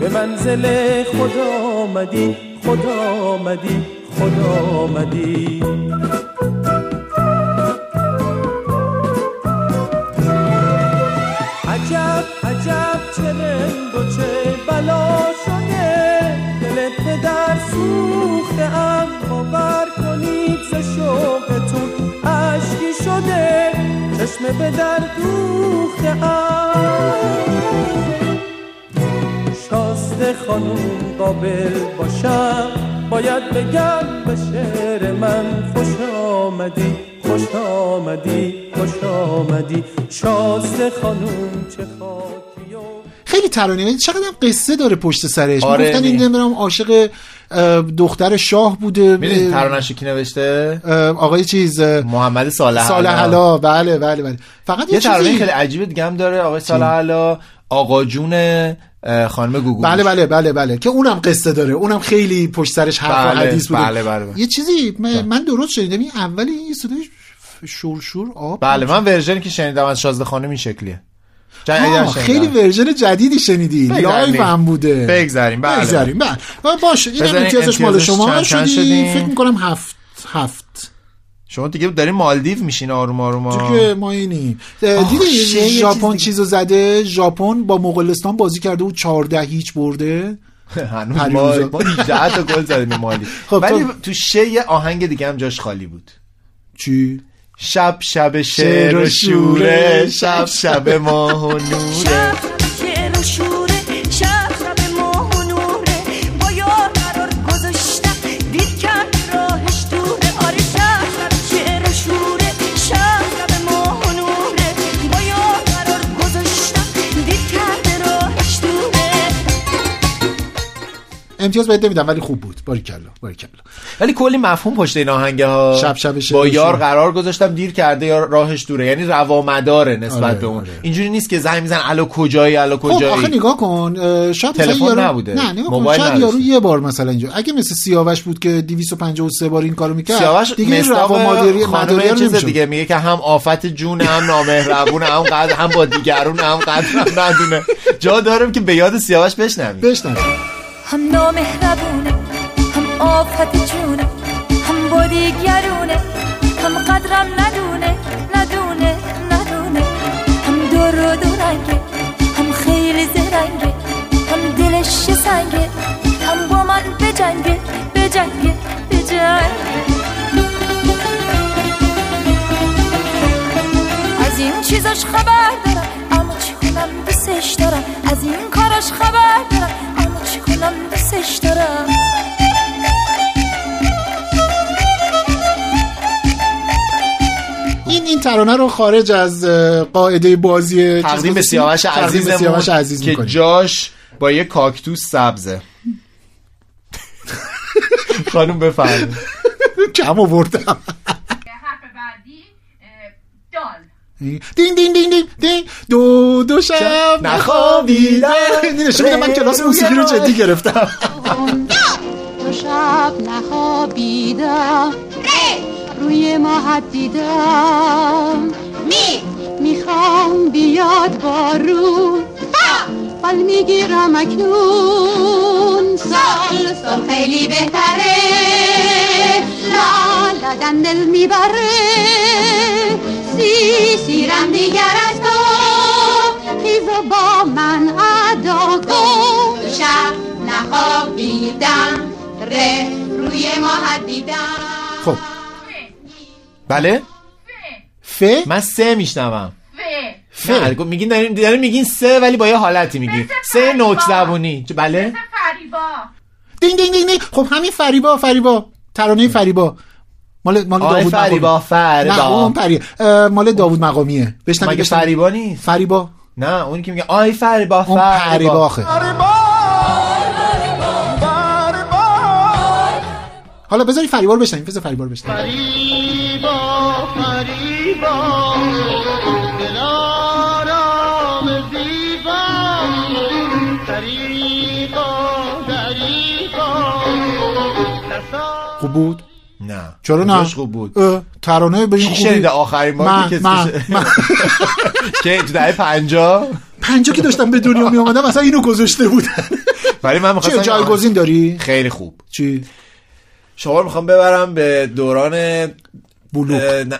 Speaker 14: به منزل خدا آمدی خدا آمدی خدا آمدی. باور کنید ز شوقتون اشکی شده چشم به در دوخته شازده خانوم قابل باشم باید بگم به شعر من خوش آمدی خوش آمدی خوش آمدی. شازده خانوم چه خاکی و
Speaker 3: خیلی ترانه. چقدر هم قصه داره پشت سرش؟
Speaker 2: آره،
Speaker 3: می‌گفتن این
Speaker 2: می-
Speaker 3: نمی‌دونم عاشق دختر شاه بوده.
Speaker 2: می‌دونی ترانش کی نوشته؟
Speaker 3: آقای چیز
Speaker 2: محمد صالح
Speaker 3: صالح
Speaker 2: علا.
Speaker 3: بله بله بله. فقط
Speaker 2: یه ترانه
Speaker 3: چیزی.
Speaker 2: خیلی عجیب دیگه هم داره آقای صالح علا آقا جون خانم گوگو
Speaker 3: بله بله بله بله. که اونم قصه داره. اونم خیلی پشت سرش حرف و
Speaker 2: بله،
Speaker 3: حدیث بوده.
Speaker 2: بله، بله، بله.
Speaker 3: یه چیزی من, من درست شنیدم. این اولی این صدای شور شور آب.
Speaker 2: بله من version ی که شنیدم از شازده خانم این شکلیه.
Speaker 3: خیلی version جدیدی شنیدی. live هم بوده.
Speaker 2: بگذاریم، بله.
Speaker 3: بگذاریم بله. باشه این امتیازش مال شما شدی؟ فکر می‌کنم هفت هفت.
Speaker 2: شما دیگه دارین مالدیو میشین آروم آروم.
Speaker 3: تو که ما اینی. دیدی ژاپن
Speaker 2: چیز
Speaker 3: چیزو زده؟ ژاپن با مغولستان بازی کرده و 14 هیچ برده.
Speaker 2: هنوز ما
Speaker 3: پریوزا.
Speaker 2: ما 18 تا گل زدیم مالی.
Speaker 3: خب،
Speaker 2: ولی
Speaker 3: تو-
Speaker 2: تو شه یه آهنگ دیگه هم جاش خالی بود.
Speaker 3: چی؟
Speaker 2: شب شب شعر و شوره شب شب ماه و نوره.
Speaker 3: امتیاز بهت نمیدم ولی خوب بود. باریکلا باریکلا.
Speaker 2: ولی کلی مفهوم پشت این آهنگ ها
Speaker 3: شب شب
Speaker 2: با یار. قرار گذاشتم دیر کرده یا راهش دوره. یعنی روامداره نسبت
Speaker 3: آره،
Speaker 2: به اون.
Speaker 3: آره.
Speaker 2: اینجوری نیست که زنگ میزن الو کجایی الو
Speaker 3: خب
Speaker 2: کجایی؟
Speaker 3: آخه نگاه کن شاید مثلا
Speaker 2: تلفن
Speaker 3: یارو
Speaker 2: نبوده.
Speaker 3: نه نگاه کن
Speaker 2: موبایل
Speaker 3: شاید. یارو یه بار مثلا اینجا اگه مثل سیاوش بود که 253 بار این کارو می‌کرد
Speaker 2: سیاوش
Speaker 3: دیگه روامداری مداری
Speaker 2: چیز دیگه میگه که هم آفت جون هم نامهربون هم قدر هم با دیگرون هم قدر هم ندونه. جا دارم که به یاد سیاوش بشنویم.
Speaker 3: بشنویم.
Speaker 7: هم نامهربونه هم آفت جونه هم با دیگرونه هم قدرم ندونه ندونه ندونه. هم دور و دورنگه هم خیلی زرنگه هم دلش سنگه هم با من بجنگه بجنگه بجنگه از این چیزاش خبر دارم اما چی کنم دوستش دارم؟ از این کاراش خبر دارم چی کنم دوستش دارم.
Speaker 3: این این ترانه رو خارج از قاعده بازی
Speaker 2: تقدیم به سیاوش عزیزمون
Speaker 3: سیاوش عزیز
Speaker 2: که. جاش با یه کاکتوس سبزه. خانم بفرمایید.
Speaker 3: کم آوردم
Speaker 1: حرف بعدی اه، دال
Speaker 3: دین دین دین دین دین. دو دو شب
Speaker 2: نخوابیدم.
Speaker 3: نشون میده من کلاس موسیقی رو جدی گرفتم.
Speaker 6: تو شب نخوابیدم. روی ماهت دیدم. می. می‌خوام بیاد بارون بل می‌گیرم اکنون. سال سال خیلی بهتره. لا لدن دل می‌بره. سی سیرم دیگر از تو. خیز و با من ادا کن. شب نخوابیدم ره روی ماه دیدم
Speaker 3: خب.
Speaker 2: بله؟
Speaker 3: ف؟
Speaker 2: من سه میشنوم.
Speaker 1: ف؟
Speaker 2: نه گفت- میگین دارین دارین میگین سه ولی با یه حالتی میگین سه نوک زبونی بله؟
Speaker 1: فریبا.
Speaker 3: دین دین دین دین خب همین فریبا فریبا. ترانه فریبا. مال مال داوود
Speaker 2: فریبا،
Speaker 3: مقامی.
Speaker 2: فریبا.
Speaker 3: نه اون اه، مال داوود مقامیه.
Speaker 2: مگه
Speaker 3: بشنوید.
Speaker 2: فریبا نیست؟
Speaker 3: فریبا.
Speaker 2: نه اونی که میگه آی فریبا
Speaker 3: اون پریباخه حالا بذاری فریبار بشنیم بذار فریبار بشنیم
Speaker 15: فریبا فریبا.
Speaker 3: خوب بود؟
Speaker 2: نه.
Speaker 3: چرا نه؟
Speaker 2: خوب بود؟
Speaker 3: ترانه به این خوبی
Speaker 2: آخرین بار؟
Speaker 3: من
Speaker 2: که که تو دهه 50
Speaker 3: پنجا که داشتم به دنیا می آمدم اصلا اینو گذاشته بودن.
Speaker 2: ولی من می‌خواستم
Speaker 3: جایگزین داری؟
Speaker 2: خیلی خوب.
Speaker 3: چی؟
Speaker 2: شما رو می‌خوام ببرم به دوران نه.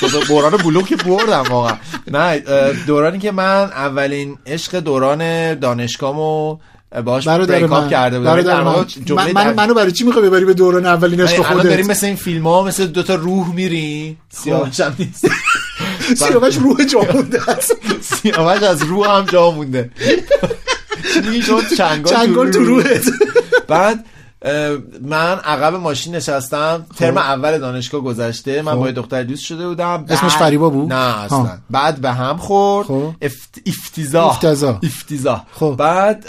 Speaker 2: دوران بلوغ که بردم واقعا. نه دورانی که من اولین عشق دوران دانشگاهمو باش بریک اپ
Speaker 3: من.
Speaker 2: کرده بودم.
Speaker 3: برادر
Speaker 2: در واقع
Speaker 3: من من- من- منو برای چی می‌خوای ببری به دوران اولین عشق
Speaker 2: الان داریم
Speaker 3: خودت
Speaker 2: مثل این فیلم ها مثل دوتا روح میری. سیاوش هم نیست.
Speaker 3: سیاوش روح جا مونده
Speaker 2: سیاوش از روح هم جا مونده. چنگال
Speaker 3: تو روحت.
Speaker 2: بعد من عقب ماشین نشستم. ترم اول دانشگاه گذشته. من
Speaker 3: خب.
Speaker 2: با دختر دوست شده بودم.
Speaker 3: اسمش فریبا بود؟
Speaker 2: نه اصلا.
Speaker 3: ها.
Speaker 2: بعد به هم خورد.
Speaker 3: خب.
Speaker 2: افت... افتضاح.
Speaker 3: افتضاح.
Speaker 2: افتضاح.
Speaker 3: خب.
Speaker 2: بعد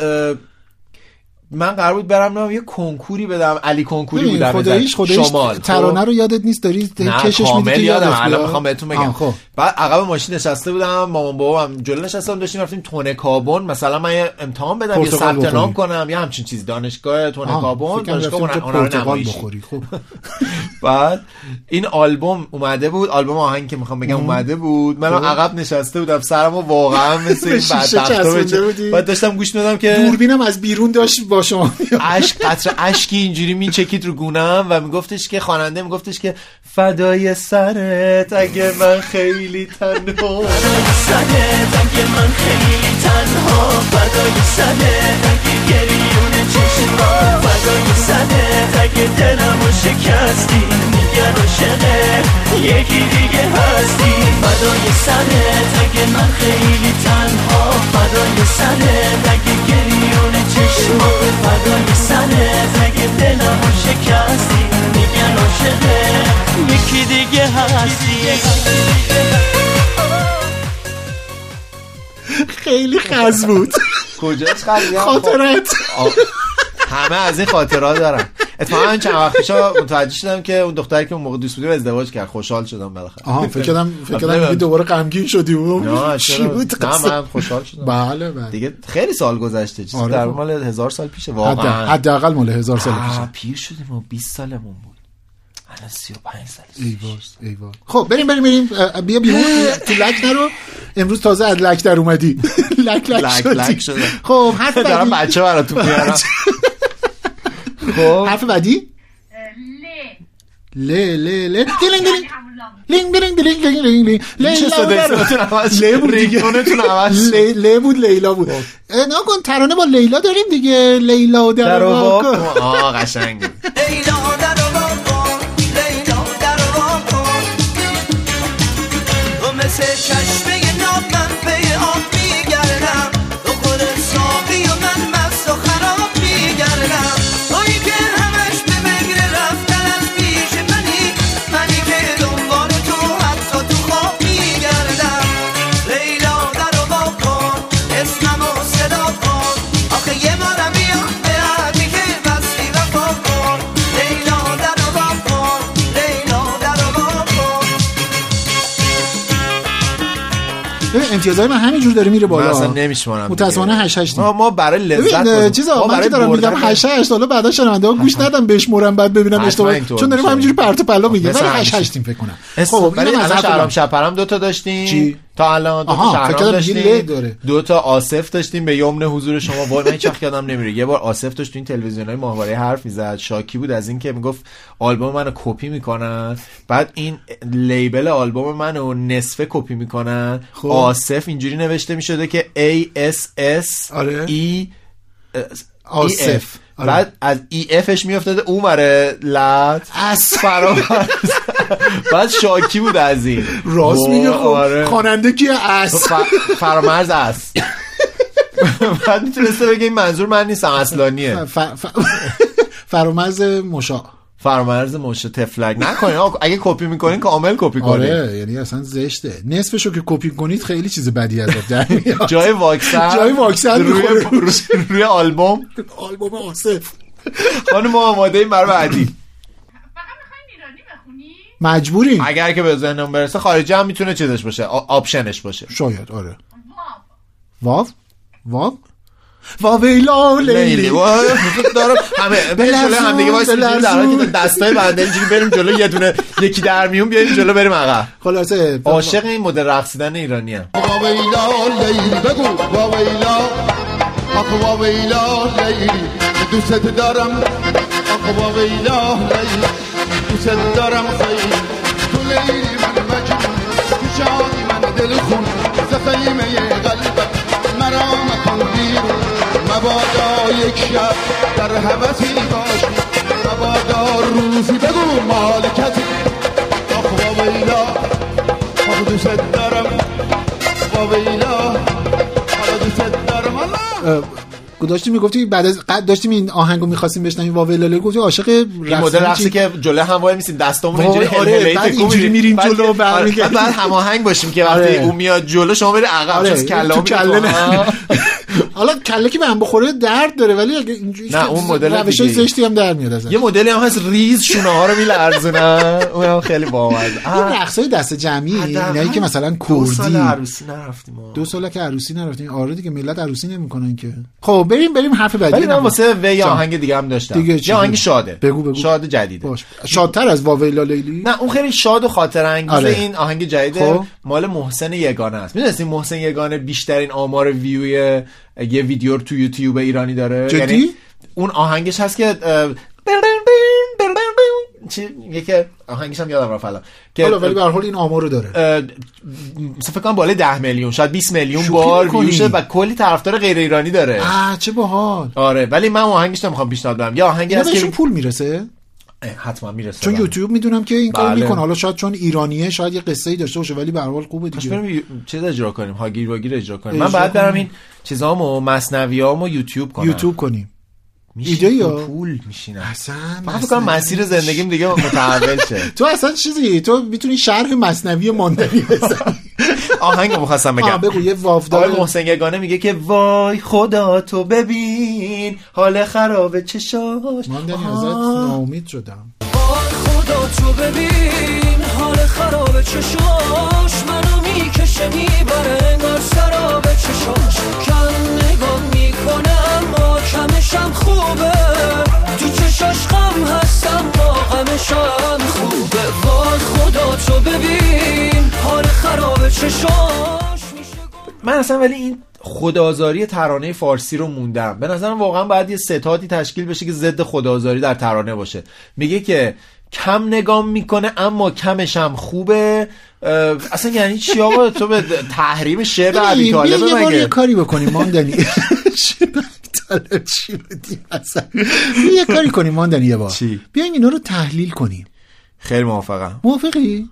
Speaker 2: من قرار بود برم نه یه کنکوری بدم. علی کنکوری بودم
Speaker 3: خداییش خداییش
Speaker 2: شمال.
Speaker 3: ترانه رو یادت نیست؟ داری کشش میدی که
Speaker 2: یادم. الان. می‌خوام بهتون بگم.
Speaker 3: خب.
Speaker 2: بعد عقب ماشین نشسته بودم مامان بابام جلو نشسته بودم داشتیم رفتیم تونه کابون. مثلا من یه امتحان بدم یه ثبت نام. کنم یه همچین چیز. دانشگاه تونه کابون دانشگاه نمایشی.
Speaker 3: بخوری. خب.
Speaker 2: بعد این آلبوم اومده بود. آلبوم آهنگ که می‌خوام بگم اومده بود. من
Speaker 3: خب.
Speaker 2: عقب نشسته بودم. سرمو واقعا مثل؟ بعد داشتم گوش می‌دادم که
Speaker 3: دوربینم از بیرون داشت با شما.
Speaker 2: اشک قطر اشکی اینجوری میچکید رو گونم و میگفتش که خواننده میگفتش که فدای سرت اگه من خیلی تنها.
Speaker 4: سرت اگه من خیلی تنها. فدای سرت اگه گریون چشما. فدای سرت اگه دلمو شکستی. میگن عاشقه یکی دیگه هستی. فدای سرت اگه من خیلی تنها. فدای سرت اگه گریون چشما فدای سرت اگه دلمو شکستی میگن عاشقه. یکی دیگه هستی.
Speaker 3: خیلی خز بود.
Speaker 2: کجاش خیلی
Speaker 3: خاطرت
Speaker 2: همه از این خاطرات دارم. اتفاقا من چند وقت پیش متوجه شدم که اون دختری که اون موقع دوست بودیم ازدواج کرد. خوشحال شدم بالاخره.
Speaker 3: آها فکر کردم فکر کردم دیگه دوباره غمگین شدی. و
Speaker 2: نه
Speaker 3: چی؟ بود؟
Speaker 2: من خوشحال شدم.
Speaker 3: بله بله.
Speaker 2: دیگه خیلی سال گذشته. چیز
Speaker 3: آره.
Speaker 2: در. مال هزار سال پیشه. واقعا.
Speaker 3: حداقل مال هزار سال
Speaker 2: آه،
Speaker 3: پیشه.
Speaker 2: پیر شدیم و 20 سالمون بود. الان 35 سال.
Speaker 3: ای. خب بریم بریم بریم. بیا بیرون. تو لک نرو. امروز تازه از لک در اومدی. لک لک شدی. خب حرف
Speaker 2: دارم بچه براتون میارم. خب.
Speaker 3: حرف بعدی؟ ل. ل ل دیلینگ دیلینگ لینگ دیلینگ دیلینگ دیلینگ دیلینگ دیلینگ
Speaker 2: میشه
Speaker 3: لیلا
Speaker 2: صدای
Speaker 3: بود.
Speaker 2: صداتون عوض
Speaker 3: ل بود دیگه. ل لیلا بود. نه کن ترانه با لیلا داریم دیگه. لیلا در. کن
Speaker 2: آه قشنگ
Speaker 4: لیلا
Speaker 3: امتیازهای من همینجور داره میره
Speaker 2: من اصلا
Speaker 3: بالا
Speaker 2: نمیشمارم
Speaker 3: متاسفانه هشت هشت
Speaker 2: ما, ما برای لذت
Speaker 3: چیزا
Speaker 2: ما برای
Speaker 3: دارم میگم
Speaker 2: بردن-
Speaker 3: 8 8 حالا بعدا شنونده ها گوش ندم بشمرم بعد ببینم اشتباه چون داریم. همینجوری پرت و پلا میگه
Speaker 2: مثل
Speaker 3: ولی
Speaker 2: همیشه.
Speaker 3: 8 8 فکر کنم
Speaker 2: خب
Speaker 3: از
Speaker 2: الان
Speaker 3: من.
Speaker 2: شپرم دو تا داشتیم
Speaker 3: چی؟
Speaker 2: تا الان دو تا شهرام داشتیم
Speaker 3: داره.
Speaker 2: دو تا آصف داشتیم به یمن حضور شما وای من هیچ یادم نمیره یه بار آصف داشت تو این تلویزیون های ماهواره حرف می‌زد شاکی بود از اینکه می‌گفت آلبوم منو کپی می‌کنن بعد این لیبل آلبوم منو نصفه کپی می‌کنن
Speaker 3: خب.
Speaker 2: آصف اینجوری نوشته می‌شده که A S S
Speaker 3: آره.
Speaker 2: E
Speaker 3: آصف. آره.
Speaker 2: بعد از ای افش میافتاده اونوره لط
Speaker 3: اس
Speaker 2: فرامرز بعد شاکی بود از این.
Speaker 3: راست میگه خب.
Speaker 2: آره.
Speaker 3: خواننده کیه اس
Speaker 2: ف- فرامرز است. بعد می‌تونسته بگه این منظور من نیستم اصلانیه.
Speaker 3: ف- ف- فرامرز مشا.
Speaker 2: فرامرز مشه تفلک. نکنین. اگه کپی می‌کنین کامل کپی کنین.
Speaker 3: آره یعنی اصلا زشته. نصفشو که کپی کنید خیلی چیز بدی از در میاد.
Speaker 2: جای واکسن.
Speaker 3: جای واکسن
Speaker 2: روی. روی, آلبوم.
Speaker 3: آلبوم آصف.
Speaker 2: خانم ما آماده این برای بعدی.
Speaker 3: مجبوریم
Speaker 2: اگر که به ذهنم برسه خارجی هم می‌تونه چیزش باشه option ش باشه.
Speaker 3: شاید آره. واو. واو؟ واویلا
Speaker 2: لیلی دارم همه جلو هم دیگه وایس در حالی که دستای بنده اینجوری بریم جلو یه دونه یکی در میون بیاریم جلو بریم عقب.
Speaker 3: خلاصه
Speaker 2: عاشق این مدل رقصیدن ایرانی هم.
Speaker 15: واویلا لیلی بگو. واویلا آخ واویلا لیلی. دوست دارم. آخ واویلا لیلی. دوست دارم خیلی تو لیلی من مجنون تو شادی من دل خون ز خیمه قلبت مرا مکن بیرون. مبادا یک شب در حوثی باشی مبادا روزی بگو مالکتی. آخ واویلا آخ دوست دارم. واویلا حالا دوست دارم. الله!
Speaker 3: داشتیم می‌گفتی بعد از قد داشتیم این آهنگو می‌خواستیم بشنویم واویلا لیلی گفتی عاشق
Speaker 2: این مدل رقصی که جلو هم وای میسیم دستامون اینجوری
Speaker 3: آره، بعد اینجوری. میریم جلو،
Speaker 2: آره،
Speaker 3: برمیگردیم.
Speaker 2: بعد هماهنگ باشیم که وقتی
Speaker 3: آره.
Speaker 2: اون میاد جلو شما بری عقب
Speaker 3: آره،
Speaker 2: کله
Speaker 3: کله نه. حالا کله که به هم بخوره درد داره ولی اگه اینجوری
Speaker 2: نه، اون مدل
Speaker 3: روش. زشتی هم در میاد ازش.
Speaker 2: یه مدلی هم هست ریز شونه ها رو میلرزونن اون هم خیلی بامزه
Speaker 3: این رقص های دست جمعی اینایی که مثلا
Speaker 2: دو سال
Speaker 3: کردی.
Speaker 2: عروسی نرفتیم.
Speaker 3: دو ساله که عروسی نرفتیم. آره دیگه ملت عروسی نمی‌کنن که. خب بریم بریم حرف بعدی
Speaker 2: ولی من. واسه و یه
Speaker 3: جان.
Speaker 2: آهنگ دیگه هم داشتم. یه آهنگ؟ شاده.
Speaker 3: بگو بگو.
Speaker 2: شاد جدیده.
Speaker 3: باش. شادتر از واویلا لیلی
Speaker 2: نه اون خیلی شاد و خاطر انگیز
Speaker 3: آره.
Speaker 2: این آهنگ جدید
Speaker 3: خب.
Speaker 2: مال محسن یگانه است. می‌دونستی محسن یگانه بیشترین آمار ویوی یه ویدیو رو تو یوتیوب ایرانی داره.
Speaker 3: جدی؟
Speaker 2: یعنی اون آهنگش هست که که آهنگش هم یادم رفت الان. که
Speaker 3: حالا ولی به هر حال این آمار رو داره
Speaker 2: مثلا فکر کنم بالای 10 میلیون شاید 20 میلیون بار؟ ویوشه و کلی طرفدار غیر ایرانی داره.
Speaker 3: آه چه باحال.
Speaker 2: آره ولی من آهنگش نمی‌خوام پیشنهاد بدم. یه آهنگی هست که
Speaker 3: پول می‌رسه؟
Speaker 2: حتما می‌رسه.
Speaker 3: چون
Speaker 2: بله.
Speaker 3: یوتیوب می‌دونم که این کارو
Speaker 2: بله.
Speaker 3: می‌کنه. حالا شاید چون ایرانیه شاید یه قصه ای داشته باشه ولی به هر حال خوبه دیگه.
Speaker 2: بریم یو- چیز اجرا کنیم هاگیر واگیر اجرا کنیم. من بعد برم. این چیزامو مصنویامو یوتیوب کنم.
Speaker 3: یوتیوب کنیم. ایده یا؟
Speaker 2: پول میشینم؟
Speaker 3: اصلا؟
Speaker 2: فکر کنم مسیر زندگیم دیگه متحول شه.
Speaker 3: تو اصلا چیزی؟ تو می‌تونی شرح مصنوی ماندنی بزنی.
Speaker 2: آهنگو می‌خواستم بگم.
Speaker 3: بگو یه وافدار
Speaker 2: آقای محسن یگانه میگه که وای خدا تو ببین حال خراب چشاش.
Speaker 3: ماندنی. ازت ناامید شدم.
Speaker 8: خدا تو ببین حال خراب چشاش. می‌کشه می‌بره انگار سراب چشاش کم نگاه می‌کنم ما کمشم خوبه. تو چشاش غم هستم با غمشم خوبه. وای خدا تو ببین حال خراب چشاش
Speaker 2: من اصلا ولی این خدازاری ترانه فارسی رو موندم. به نظرم واقعا باید یه ستادی تشکیل بشه که ضد خدازاری در ترانه باشه. میگه که کم نگام می‌کنه اما کمش خوبه. اصلا یعنی چی آقا؟ تو به تحریم شعر عبی طالب
Speaker 3: یه بار یه
Speaker 2: مگه
Speaker 3: کاری بکنیم ماندنی. طالب چی بودی اصلا؟ یه کاری کنیم ماندنی یه بار؟ بیایم اینا رو تحلیل کنیم.
Speaker 2: خیلی موافقم.
Speaker 3: موافقی؟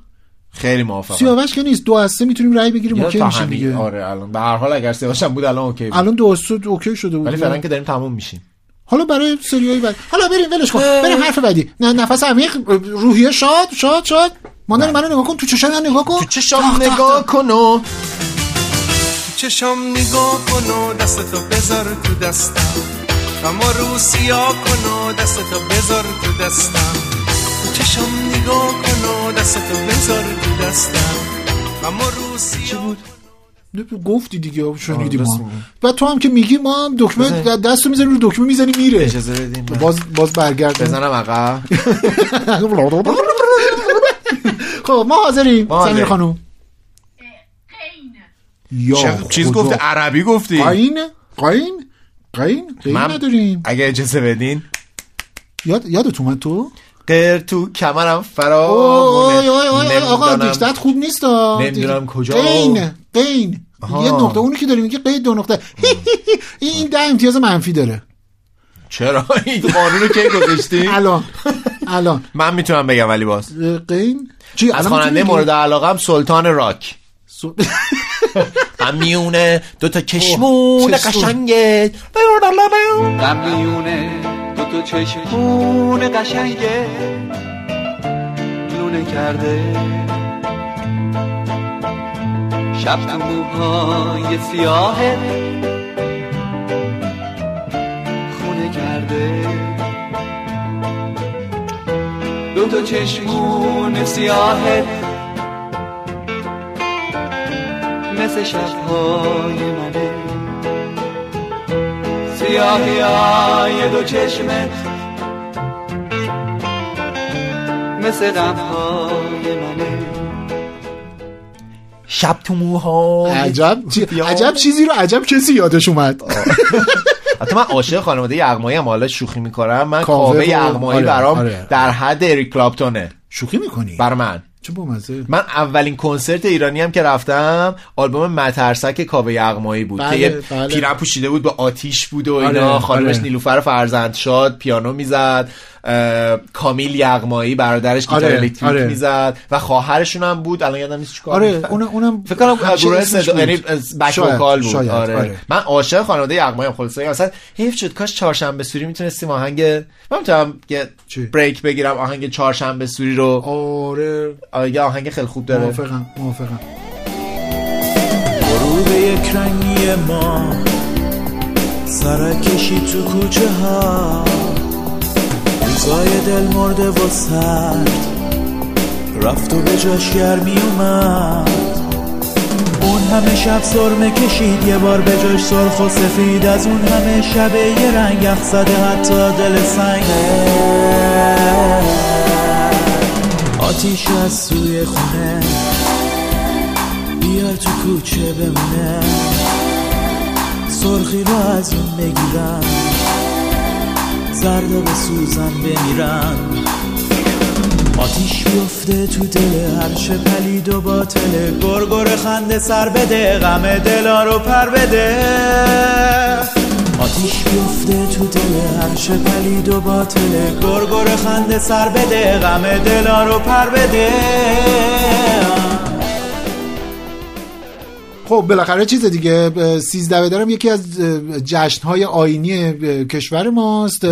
Speaker 2: خیلی موافقم.
Speaker 3: سیاوش که نیست دو از سه می‌تونیم رأی بگیریم اوکی میشه. دیگه.
Speaker 2: آره الان. به هر حال اگر سیاوشم بود الان اوکی بود.
Speaker 3: الان دو از سه اوکی شده بود.
Speaker 2: ولی فعلا که داریم تموم میشیم.
Speaker 3: حالا برای سریای بعد. حالا بریم ولش کن. بریم حرف بعدی. نفس عمیق روحیه شاد شاد شاد. ماندنی منو نگاه کن تو چشام من نگاه کن تو
Speaker 2: چشام نگاه کن و
Speaker 16: چشام نگاه کن و دستتو بذار تو دستم اما رو سیا کن و دستتو بذار تو دستم تو چشام نگاه کن و دستتو بذار تو دستم اما رو سیا
Speaker 3: گفتی دیگه شنیدیم
Speaker 2: آه،
Speaker 3: ما. بعد تو هم که میگی ما هم دکمه
Speaker 2: بزن.
Speaker 3: دستو می‌زنی رو دکمه می‌زنی میره
Speaker 2: اجازه بدیم
Speaker 3: باز باز برگرد
Speaker 2: بزنم عقب
Speaker 3: خب ما حاضریم سمیر. خانوم یا
Speaker 2: چیز. گفته؟ عربی گفتی.
Speaker 3: قاین قاین قاین قاین
Speaker 2: من-
Speaker 3: نداریم.
Speaker 2: اگه اجازه بدین.
Speaker 3: یاد یادت اومد تو؟
Speaker 2: قیر تو کمرم فرامونه
Speaker 3: اوه، اوه، اوه، آقا
Speaker 2: نمیدونم-
Speaker 3: دیکتت خوب نیست.
Speaker 2: نمی‌دونم کجا.
Speaker 3: قین قین. یه نقطه اونی که داری میگه قید دو نقطه. این این ده امتیاز منفی داره.
Speaker 2: چرا این؟ قانون رو کی گذاشتی؟
Speaker 3: الان. الان.
Speaker 2: من می‌تونم بگم ولی باز.
Speaker 3: قین چی
Speaker 2: از
Speaker 3: الان
Speaker 2: خواننده مورد
Speaker 3: بگی؟
Speaker 2: علاقم سلطان راک.
Speaker 3: سو-
Speaker 2: هم میونه دوتا کشمون قشنگه.
Speaker 17: غم میونه دو تا چشمون قشنگه. لونه کرده. شب تو موهای سیاهه. کرده. دو تا چشمون سیاهه. مثل شبهای منه. سیاهی های دو چشمت مثل غمهای منه.
Speaker 2: شب تو موها
Speaker 3: عجب چی- عجب چیزی رو عجب کسی یادش اومد.
Speaker 2: حتی من عاشق خانواده یغمایی هم حالا شوخی می‌کنم. من
Speaker 3: کاوه
Speaker 2: یغمایی
Speaker 3: آره،
Speaker 2: برام
Speaker 3: آره.
Speaker 2: در حد اریک کلاپتونه
Speaker 3: شوخی می‌کنی؟
Speaker 2: بر من.
Speaker 3: چه بامزه.
Speaker 2: من اولین کنسرت ایرانی هم که رفتم آلبوم مترسک کاوه یغمایی بود
Speaker 3: بله،
Speaker 2: که یه
Speaker 3: بله.
Speaker 2: پیرن پوشیده بود با آتیش بود و اینا.
Speaker 3: آره،
Speaker 2: خانمش
Speaker 3: آره.
Speaker 2: نیلوفر فرزندشاد پیانو می‌زد. کامیل یغمایی برادرش گیتار
Speaker 3: آره،
Speaker 2: الکتریک
Speaker 3: آره.
Speaker 2: می‌زد و خواهرشون هم بود الان یادم نیست چیکار
Speaker 3: آره
Speaker 2: می‌کرد.
Speaker 3: اونم
Speaker 2: فکر کنم گروه صدا
Speaker 3: بود.
Speaker 2: یعنی بک
Speaker 3: شاید،
Speaker 2: وکال بود
Speaker 3: شاید،
Speaker 2: آره.
Speaker 3: آره.
Speaker 2: من عاشق خانواده یغمایی ام خلاصه اصلا حیف شد کاش چهارشنبه سوری می‌تونستیم آهنگ من می‌تونم یه بریک بگیرم آهنگ چهارشنبه سوری رو
Speaker 3: آره
Speaker 2: یه آهنگ خیلی خوب داره
Speaker 3: موافقم موافقم
Speaker 18: غروب یک رنگی ما سرکشی تو کوچه ها روزای دل مرده و سرد. رفت و به جاش گرمی اومد. اون همه شب سرمه کشید یه بار به جاش سرخ و سفید. از اون همه شب یه رنگ یخ زده حتی دل سنگه آتیش از سوی خونه. بیار تو کوچه بمونه. سرخی رو از اون بگیرم زرد و به سوزن بمیرن آتیش بیفته تو دل هرچه پلید و باطله گرگر خنده سر بده غم دلا رو پر بده. آتیش بیفته تو دل هرچه پلید و باطله گرگر خنده سر بده غم دلا رو پر بده.
Speaker 3: خب بالاخره چیز دیگه ب- سیزده بدرم یکی از جشن های آینی کشور ماست.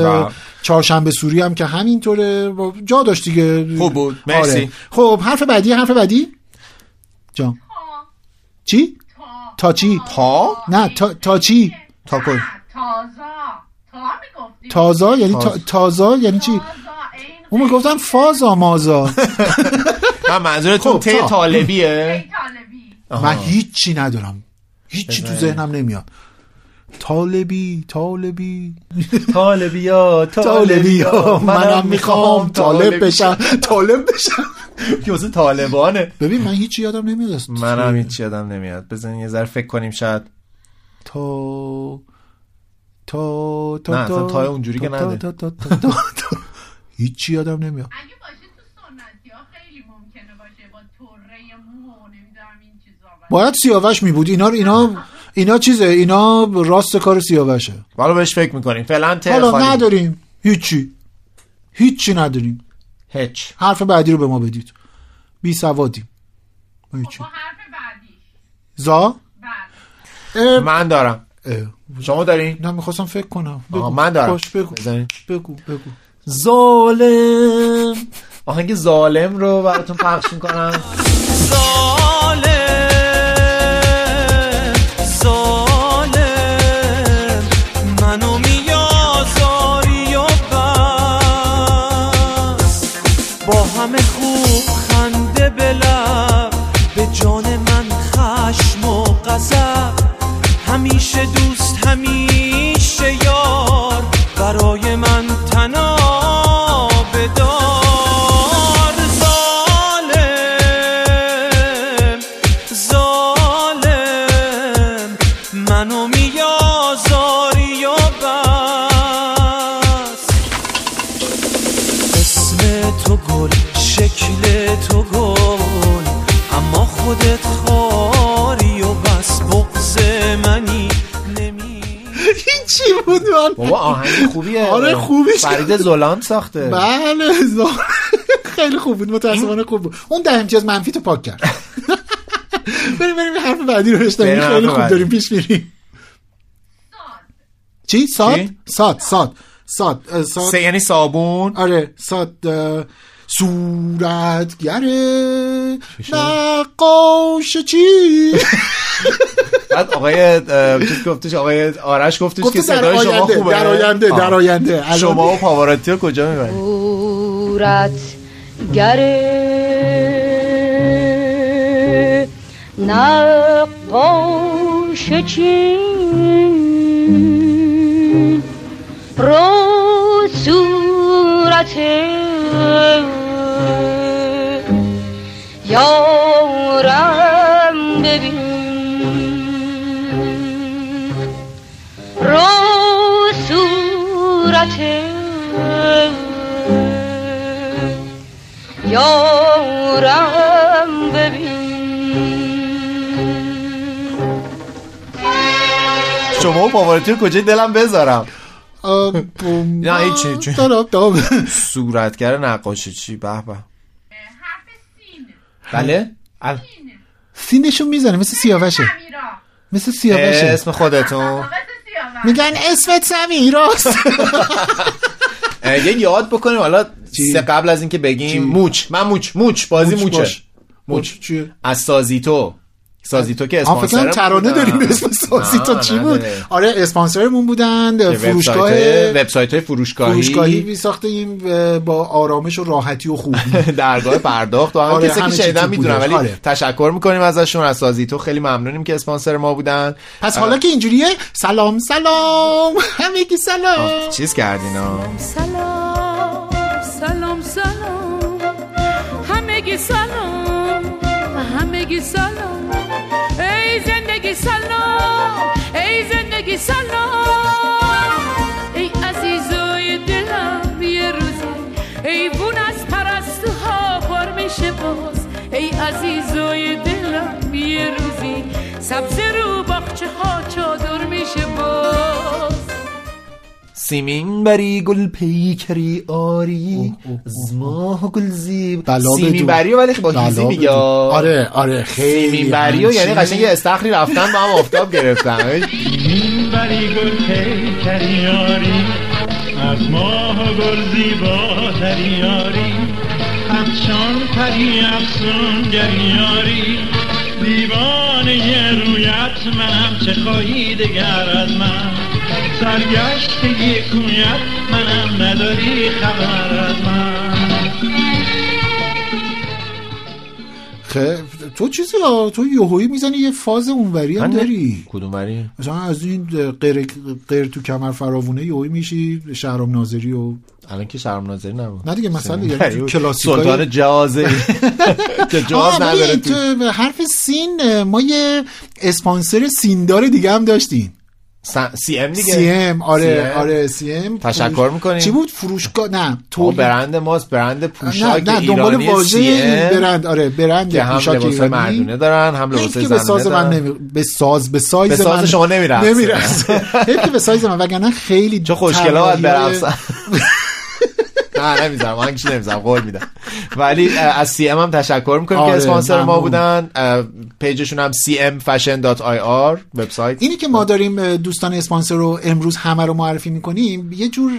Speaker 3: چهارشنبه سوری هم که همینطوره. جا داشت دیگه.
Speaker 2: خوب بود. مرسی.
Speaker 3: آره. خب حرف بعدی حرف بعدی؟ جان. چی؟ تا. چی؟
Speaker 2: تا.
Speaker 3: نه تا, تا چی؟
Speaker 2: تا. کن
Speaker 1: تازا.
Speaker 3: یعنی تا-
Speaker 2: تاز.
Speaker 3: تازا یعنی چی؟ اون می‌گفتن فازا مازا.
Speaker 2: من منظورتون
Speaker 3: خب،
Speaker 2: ته
Speaker 3: تا.
Speaker 2: طالبیه
Speaker 3: من هیچی ندارم. هیچی تو
Speaker 2: بزن.
Speaker 3: ذهنم نمیاد. طالبی طالبی.
Speaker 2: طالبیا
Speaker 3: طالبیا منم می‌خوام طالب بشم. طالب بشم.
Speaker 2: که واسه طالبانه.
Speaker 3: ببین من هیچی یادم نمیاد.
Speaker 2: منم هیچ یادم نمیاد. بزنین یه ذره فکر کنیم شاید.
Speaker 3: تا تا تا
Speaker 2: نه، اصلا تای اونجوری که
Speaker 3: تا- تا-
Speaker 2: نده.
Speaker 3: تا- تا- تا- تا- تا. هیچی یادم نمیاد
Speaker 1: اگه باشه تو سنتی ها خیلی ممکنه باشه با طره مو و نمی‌دونم این چیزا
Speaker 3: باید سیاوش می بود اینا اینا اینا چیزه؟ اینا راست کار سیاوشه.
Speaker 2: حالا بهش فکر می‌کنیم. فعلا
Speaker 3: حالا. نداریم. هیچی. هیچی نداریم.
Speaker 2: هیچ.
Speaker 3: حرف بعدی رو به ما بدید. بی سوادیم هیچی. زا؟ اه،
Speaker 2: من دارم.
Speaker 3: اه.
Speaker 2: شما دارین؟
Speaker 3: نه می‌خواستم فکر کنم. بگو.
Speaker 2: من دارم.
Speaker 3: باش بگو.
Speaker 2: بزنین.
Speaker 3: بگو بگو.
Speaker 2: ظالم. آهنگ ظالم رو براتون پخش می‌کنم.
Speaker 8: ظالم. تو گل شکل تو گل. اما خودت خاری و بس بغز منی
Speaker 3: هیچی بود من؟
Speaker 2: بابا آهنگ خوبیه.
Speaker 3: آره خوبیش
Speaker 2: فرید زولان ساخته.
Speaker 3: بله زا- خیلی خوب بود متاسفانه خوب بود. اون ده امتیاز منفی تو پاک کرد. بریم بریم حرف بعدی رو بشنویم. خیلی خوب. داریم پیش میریم. چی؟ ساد؟
Speaker 2: چی؟
Speaker 3: ساد ساد. ساد ساد.
Speaker 2: سه یعنی صابون؟
Speaker 3: آره ساد اه، صورتگر نقاش چی؟
Speaker 2: بعد آقای چیز گفتش آقای آرش گفتش که صدای شما
Speaker 3: آینده،
Speaker 2: خوبه.
Speaker 3: در آینده،. در آینده.
Speaker 2: شما و پاوراتی رو کجا می‌برید؟
Speaker 19: صورت گره نقاش چین رو صورت یارم ببین رو صورت یارم ببین
Speaker 2: شما رو کجای دلم بذارم؟ نه هیچی چی صورتگر نقاشی چی؟ به به. بله؟
Speaker 3: سینشو می‌زنه مثل سیاوشه. مثل سیاوشه.
Speaker 2: اسم خودتون.
Speaker 3: میگن اسمت سمیراست.
Speaker 2: یه یاد بکنیم حالا سه قبل از اینکه بگیم موچ. من موچ موچ. بازی
Speaker 3: موچ
Speaker 2: موچه. موچ؟ از سازیتو سازیتو که
Speaker 3: آه فکر کنم
Speaker 2: اسپانسر
Speaker 3: ترانه داریم اسم سازی تو چی بود؟ آره اسپانسرمون بودن فروشگاه
Speaker 2: وبسایت های فروشگاهی.
Speaker 3: فروشگاهی بی ساختیم با آرامش و راحتی و خوبی.
Speaker 2: درگاه پرداخت و همه
Speaker 3: آره،
Speaker 2: کسی
Speaker 3: همه
Speaker 2: که شنیدن می‌دونن
Speaker 3: بودش.
Speaker 2: ولی
Speaker 3: آره.
Speaker 2: تشکر می‌کنیم ازشون. از سازیتو خیلی ممنونیم که اسپانسر ما بودن.
Speaker 3: پس حالا که اینجوریه سلام سلام. همگی سلام.
Speaker 2: چیز کردین ها؟
Speaker 7: سلام سلام سلام. همگی سلام. همگی سلام. ای زندگی سلام
Speaker 2: سیمین بری گل پیکری آری. از ماه گل زیب.
Speaker 3: بلا
Speaker 2: سیمین. بری ولی با هیزی میگه.
Speaker 3: آره آره خیلی
Speaker 2: سیمین بری و یعنی قشنگ یه استخری رفتن با هم آفتاب گرفتن.
Speaker 20: بری گل پیکری یاری از ماه گل زیباتری یاری افشان پری افسون یاری دیوانه رویت منم چه خواهی دگر از من؟ سرگشت یک کویت منم نداری خبر از من.
Speaker 3: خب تو چیزی ها؟ تو یوهویی می‌زنی یه فاز اونوری هم
Speaker 2: من
Speaker 3: داری.
Speaker 2: کدوم بری
Speaker 3: مثلا از این غیر غیر تو کمر فراوونه یوهویی میشی شهرام ناظری و
Speaker 2: الان که شرم ناظری نبود.
Speaker 3: نه دیگه مثلا
Speaker 2: سیمین
Speaker 3: یعنی کلاسیکای-
Speaker 2: سلطان جازه که جاز
Speaker 3: آه،
Speaker 2: نداره تو
Speaker 3: حرف سین ما یه اسپانسر سیندار دیگه هم داشتیم.
Speaker 2: سی ام دیگه.
Speaker 3: سی ام آره
Speaker 2: CM.
Speaker 3: آره سی ام
Speaker 2: تشکر می‌کنیم.
Speaker 3: چی بود؟ فروشگاه؟ نه تولید.
Speaker 2: برند ماست برند
Speaker 3: نه
Speaker 2: پوشاک
Speaker 3: نه دنبال
Speaker 2: ایرانی
Speaker 3: واژه برند آره برند
Speaker 2: که هم
Speaker 3: پوشاک
Speaker 2: لباس
Speaker 3: ایرانی.
Speaker 2: مردونه دارن هم لباس
Speaker 3: که به
Speaker 2: زنانه
Speaker 3: ساز من نمی... به ساز به سایز
Speaker 2: به ساز
Speaker 3: من
Speaker 2: شما. نمیرقصه
Speaker 3: حیف که به سایز من وگرنه خیلی
Speaker 2: چه خوشگلا
Speaker 3: طراحی‌های-
Speaker 2: برقصن. نه نمی‌ذارم. هنگش نمی‌ذارم. قول میدم. ولی از سی ام هم تشکر می‌کنیم که
Speaker 3: آره،
Speaker 2: اسپانسر ما. بودن. پیجشون هم cmfashion.ir وبسایت.
Speaker 3: اینی که ما داریم دوستان اسپانسر رو امروز همه رو معرفی می‌کنیم یه جور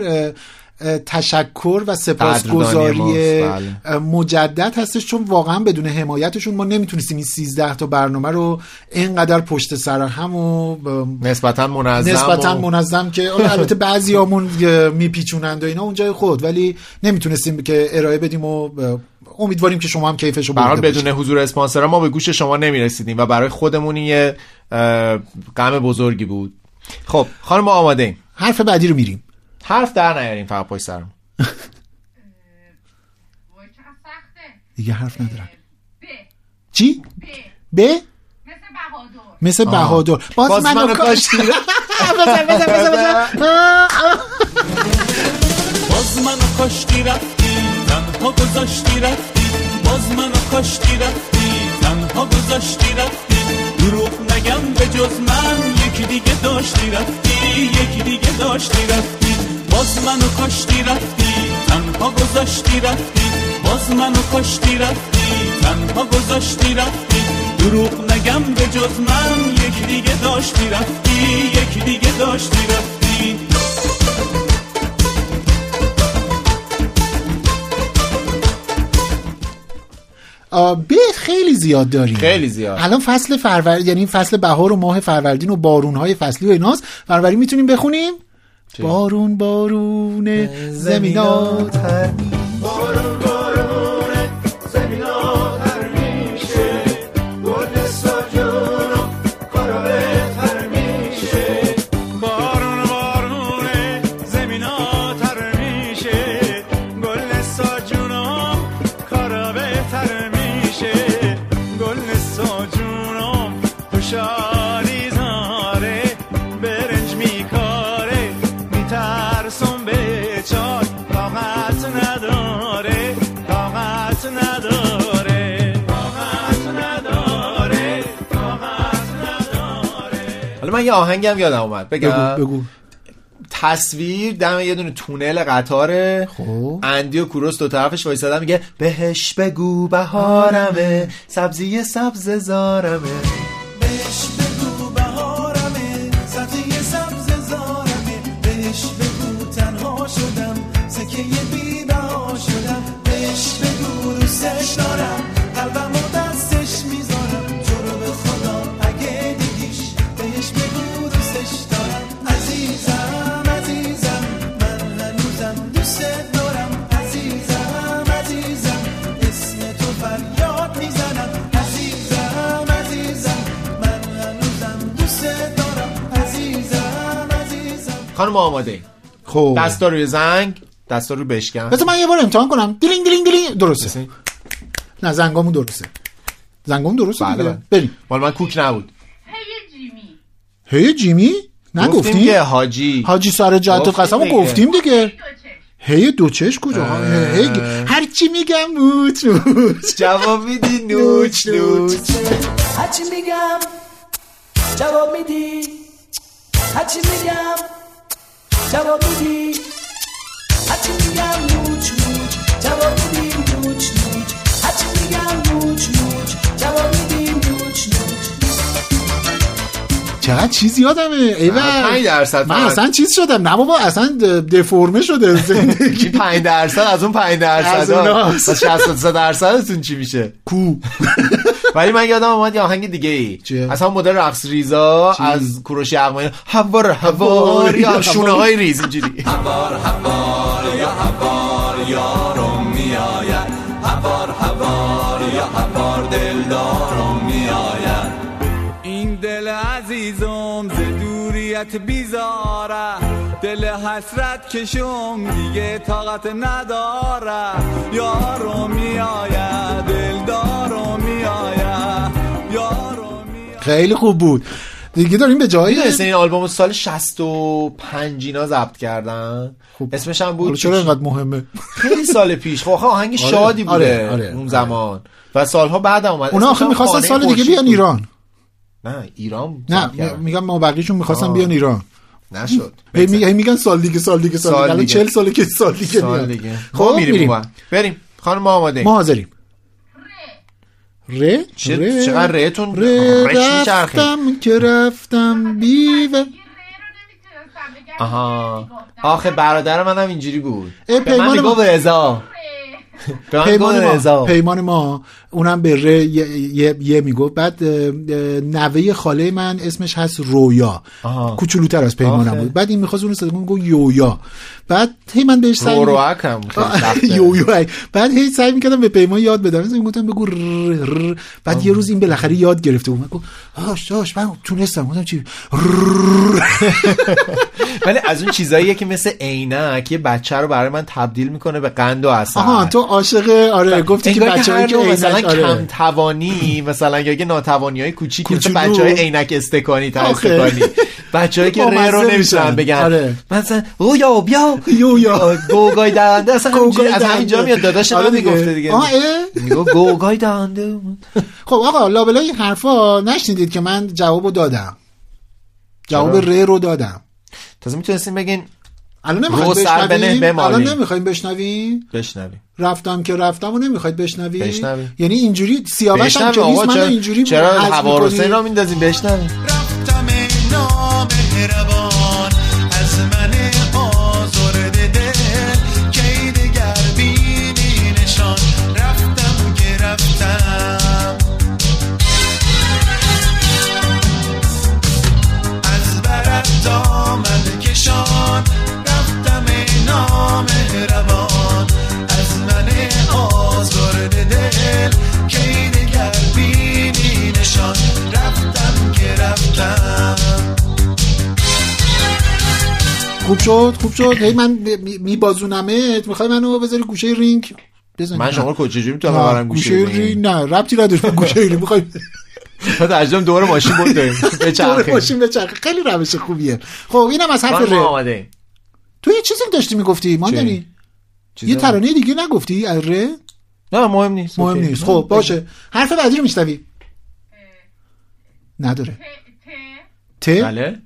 Speaker 3: تشکر و سپاسگزاری
Speaker 2: بله.
Speaker 3: مجدد هستش چون واقعا بدون حمایتشون ما نمی‌تونستیم این 13 تا برنامه رو اینقدر پشت سر هم و
Speaker 2: نسبتا منظم
Speaker 3: نسبتا
Speaker 2: و-
Speaker 3: منظم که البته بعضی همون میپیچونند و اینا. اونجای خود ولی نمی‌تونستیم که ارائه بدیم و امیدواریم که شما هم کیفشو برده
Speaker 2: بدون حضور اسپانسر ما به گوش شما نمی‌رسیدیم و برای خودمون یه غم بزرگی بود. خب خانم ما آماده ایم.
Speaker 3: حرف بعدی رو میریم.
Speaker 2: حرف در نیاریم فقط پشت سرم
Speaker 3: دیگه حرف ندارم. چی؟ ب. مثل. بهادر. باز,
Speaker 2: باز
Speaker 3: منو کاشتی
Speaker 2: کاشتی.
Speaker 3: بزن بزن بزن بزن. آه، آه.
Speaker 21: باز منو کاشتی رفتی تنها گذاشتی رفتی. باز منو کاشتی رفتی تنها گذاشتی رفتی. دروغ نگم به جز من یکی دیگه داشتی رفتی یکی دیگه داشتی رفتی. باز منو کشتی رفتی تنها گذاشتی رفتی. باز منو کشتی رفتی تنها گذاشتی رفتی. دروغ نگم به جز من یک دیگه داشتی رفتی یک دیگه داشتی رفتی.
Speaker 3: به خیلی زیاد داریم.
Speaker 2: خیلی زیاد.
Speaker 3: الان فصل فروردین یعنی فصل بهار و ماه فروردین و بارون های فصلی و ایناست. فروردین می‌تونیم بخونیم؟ بارون بارون زمینات
Speaker 11: بارون بارون
Speaker 2: من یه آهنگم یادم اومد. بگم.
Speaker 3: بگو. بگو
Speaker 2: تصویر دم یه دونه تونل قطاره.
Speaker 3: خب.
Speaker 2: اندی و کوروس دو طرفش وایسادن میگه بهش بگو بهارمه سبزی سبز زارمه. خانم آماده.
Speaker 3: خب.
Speaker 2: دستا روی زنگ دستا رو بشکن.
Speaker 3: بذار من یه بار امتحان کنم. دیلینگ دیلینگ دیلینگ درسته. نه زنگامون درسته. زنگامون درسته
Speaker 2: بله. بله.
Speaker 3: بریم.
Speaker 2: مال من کوک نبود.
Speaker 1: هی جیمی.
Speaker 3: هی جیمی؟
Speaker 2: گفتیم
Speaker 3: نگفتیم؟
Speaker 2: که حاجی.
Speaker 3: حاجی سر جد
Speaker 2: گفتیم
Speaker 3: قسمو. گفتیم دیگه. هی دو چش کجا؟ هی هر چی میگم موچ موچ
Speaker 2: جواب میدی؟ نوچ. نوچ.
Speaker 11: هرچی میگم جواب میدی. هرچی میگم جواب میدی هرچی میگم نوچ نوچ جواب میدی نوچ نوچ هرچی میگم نوچ نوچ جواب میدی نوچ نوچ
Speaker 3: چقدر چیز یادمه ایول.
Speaker 2: پنج درصد
Speaker 3: من. اصلا چیز شدم نه بابا اصلا دفرمه شده. زندگی
Speaker 2: این 5 درصد؟ از اون 5
Speaker 3: از
Speaker 2: درصد. از 63 درصدتون چی میشه؟
Speaker 3: کو.
Speaker 2: ولی من یادم اومد یه آهنگ دیگه ای؟ از همون مدل رقص ریزا از کوروش یغمایی. هوار هوار یا شونه های ریز اینجوری.
Speaker 8: هوار هوار یا هوار یارم میآید. هوار هوار یا هوار دلدارم میآید. این دل عزیزم ز دوریت بیزاره. دل حسرت کشم دیگه طاقت نداره. یارم میآید.
Speaker 3: خیلی خوب بود. دیگه داریم به جایی
Speaker 2: می‌دونستی این آلبوم سال 65 اینا ضبط کردن؟ اسمش هم بود
Speaker 3: چرا اینقدر مهمه؟
Speaker 2: خیلی سال پیش. خب آخه آهنگ
Speaker 3: آره،
Speaker 2: شادی بوده
Speaker 3: آره، آره،
Speaker 2: اون
Speaker 3: آره.
Speaker 2: زمان. و سالها بعد اومد.
Speaker 3: اونا آخه می‌خواستن سال دیگه بیان
Speaker 2: بود.
Speaker 3: ایران.
Speaker 2: نه ایران
Speaker 3: نه. میگم ما بقیهشون می‌خواستن. بیان ایران.
Speaker 2: نشد.
Speaker 3: هی می- هی میگن سال دیگه سال دیگه سال,
Speaker 2: سال
Speaker 3: دیگه. الان
Speaker 2: دیگه.
Speaker 3: 40 ساله که سال دیگه
Speaker 2: سال. دیگه.
Speaker 3: خب
Speaker 2: ما میریم. بریم. خانم ما آماده
Speaker 3: ما حاضریم. ره ره
Speaker 2: چقدر رهتون؟
Speaker 3: ره رفتم که رفتم بیوه.
Speaker 2: آها. آخه برادر منم اینجوری بود. به من
Speaker 3: ما-
Speaker 2: رضا.
Speaker 3: پیمان ما
Speaker 2: رضا.
Speaker 3: پیمان ما اونم به ره یه, یه, یه می‌گفت. بعد نوه خاله من اسمش هست رویا. کوچولوتر از پیمانم. بود. بعد این می‌خواست اون صدا گفت یویا. بعد هی من بهش سعی
Speaker 2: رو
Speaker 3: می-
Speaker 2: روک هم خیلی
Speaker 3: آه،
Speaker 2: سخته.
Speaker 3: یویو بعد هی سعی می‌کردم به پیمان یاد بدم. مثلا می‌گفتم بگو. بعد یه روز این بالاخره یاد گرفته بود. من گفت آش آش من تونستم. گفتم چی.
Speaker 2: ولی از اون چیزاییه که مثل عینک یه بچه رو برای من تبدیل می‌کنه به قند و اصل
Speaker 3: آها تو عاشق آره گفتی که بچه‌ای که
Speaker 2: مثلا
Speaker 3: عینک آره.
Speaker 2: کم توانی مثلا یا یه ناتوانی های کوچیک مثل. بچه های عینک استکانی تا. استکانی بچه هایی که ره رو
Speaker 3: میشن.
Speaker 2: نمی‌تونن بگن
Speaker 3: آره.
Speaker 2: مثلا او یا بیا
Speaker 3: یویا
Speaker 2: گوگای دهنده اصلا از همینجا. میاد داداش
Speaker 3: آره
Speaker 2: من. می‌گفته دیگه؟ میگو گوگای دهنده
Speaker 3: خب آقا لابلای این حرفا نشنیدید که من جوابو دادم جواب
Speaker 2: چرا؟
Speaker 3: ر رو دادم
Speaker 2: تازه می‌تونستیم بگین
Speaker 3: الان
Speaker 2: بنه
Speaker 3: بشنویم. الان نمی‌خوایم بشنویم
Speaker 2: بشنویم
Speaker 3: رفتم که رفتم و نمی‌خواید بشنویم
Speaker 2: بشنویم.
Speaker 3: یعنی اینجوری سیاوش هم که نیست من
Speaker 2: چرا
Speaker 3: اینجوری
Speaker 2: چرا. حسین را میندازیم بشنویم
Speaker 11: نامهربان از من آزرده
Speaker 3: شد خوب شد. هی من می- میبازونمت می‌خوای منو بذاری گوشه رینگ؟ بزنی
Speaker 2: من شما رو کجوری می‌تونم ببرم
Speaker 3: گوشه رینگ؟ نه ربطی نداره به گوشه رینگ. می‌خوای
Speaker 2: بعد اجدام دور ماشین بود داریم به
Speaker 3: دور
Speaker 2: چرخه
Speaker 3: ماشین به چرخه خیلی روش خوبیه. خب اینم از حرف
Speaker 2: ما
Speaker 3: ر. تو یه چیزی داشتی می‌گفتی ماندنی
Speaker 2: چیزی
Speaker 3: یه؟ ترانه دیگه نگفتی از ر؟
Speaker 2: نه مهم نیست.
Speaker 3: مهم. نیست. خب باشه. حرف بعدی رو میشنوی. نداره. ت؟
Speaker 2: بله.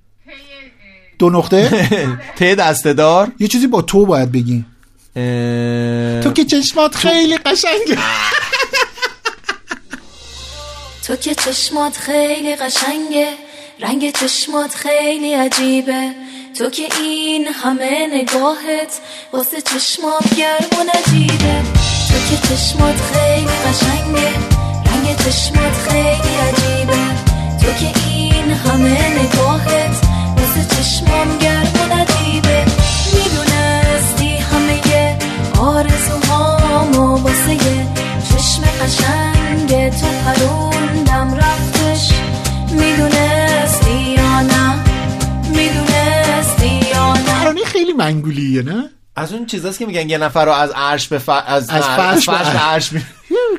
Speaker 3: دو نقطه؟
Speaker 2: ت دسته‌دار.
Speaker 3: یه چیزی با تو باید بگی. تو که چشمات خیلی قشنگه.
Speaker 7: تو که چشمات خیلی قشنگه رنگ چشمات خیلی عجیبه. تو که این همه نگاهت واسه چشمات گرم و نجیبه. تو که چشمات خیلی قشنگه رنگ چشمات خیلی عجیبه. تو که این همه نگاهت واسه چشمام گرم و نجیبه می‌دونستی همه آرزوهامو واسه چشم قشنگ تو پروندم رفتش. می‌دونستی یا نه؟ می‌دونستی یا نه؟
Speaker 3: خیلی منگولیه نه؟
Speaker 2: از اون چیزاست که میگن یه نفر رو از عرش به ف... از,
Speaker 3: از فرش به
Speaker 2: فرش به
Speaker 3: عرش.
Speaker 2: عرش می...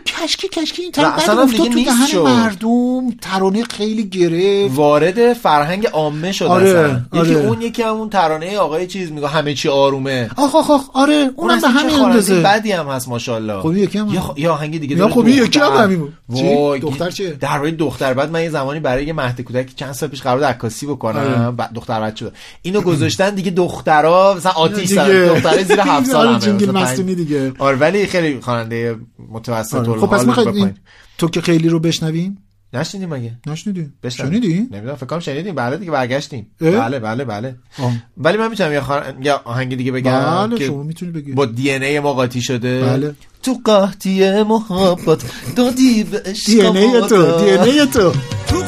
Speaker 3: کشکی کشکی این ترانه
Speaker 2: اصلا
Speaker 3: بعد
Speaker 2: دیگه
Speaker 3: تو
Speaker 2: نیست شد.
Speaker 3: مردم ترانه خیلی گرفت.
Speaker 2: وارد فرهنگ عامه شد
Speaker 3: آره،
Speaker 2: اصلا. یکی
Speaker 3: آره.
Speaker 2: اون یکی همون ترانه آقای چیز میگه همه چی آرومه.
Speaker 3: آخ آخ آخ آره
Speaker 2: اون
Speaker 3: اونم به
Speaker 2: اصلا چه
Speaker 3: همین اندازه.
Speaker 2: بدی هم هست ماشاءالله.
Speaker 3: خب یکی هم
Speaker 2: یا آهنگ دیگه
Speaker 3: یا خب یکی هم
Speaker 2: دختر.
Speaker 3: همین دختر چیه؟
Speaker 2: در مورد دختر. بعد من یه زمانی برای یه مهد کودک چند سال پیش قرار بود عکاسی بکنم.
Speaker 3: آره.
Speaker 2: بعد دختر بچه شد اینو گذاشتن دیگه دخترا مثلا آتیش دختره زیر هفت سال
Speaker 3: آره، مستونی دیگه.
Speaker 2: آره ولی خیلی خواننده متوسط
Speaker 3: آره.
Speaker 2: آره.
Speaker 3: خب پس می‌خواید تو که خیلی رو بشنویم
Speaker 2: نشنیدیم مگه
Speaker 3: نشنیدیم. شنیدی
Speaker 2: نمی‌دونم فکر کنم شنیدیم بله دیگه برگشتیم؟ بله بله بله
Speaker 3: آه.
Speaker 2: ولی من می‌تونم یه. یه آهنگ دیگه بگم
Speaker 3: بله
Speaker 2: که
Speaker 3: شما می‌تونی بگی
Speaker 2: با دی ان ای ما قاطی شده
Speaker 3: بله.
Speaker 2: تو قاطی محبت دادی به عشق
Speaker 3: دی ان ای تو. دی ان ای تو
Speaker 15: تو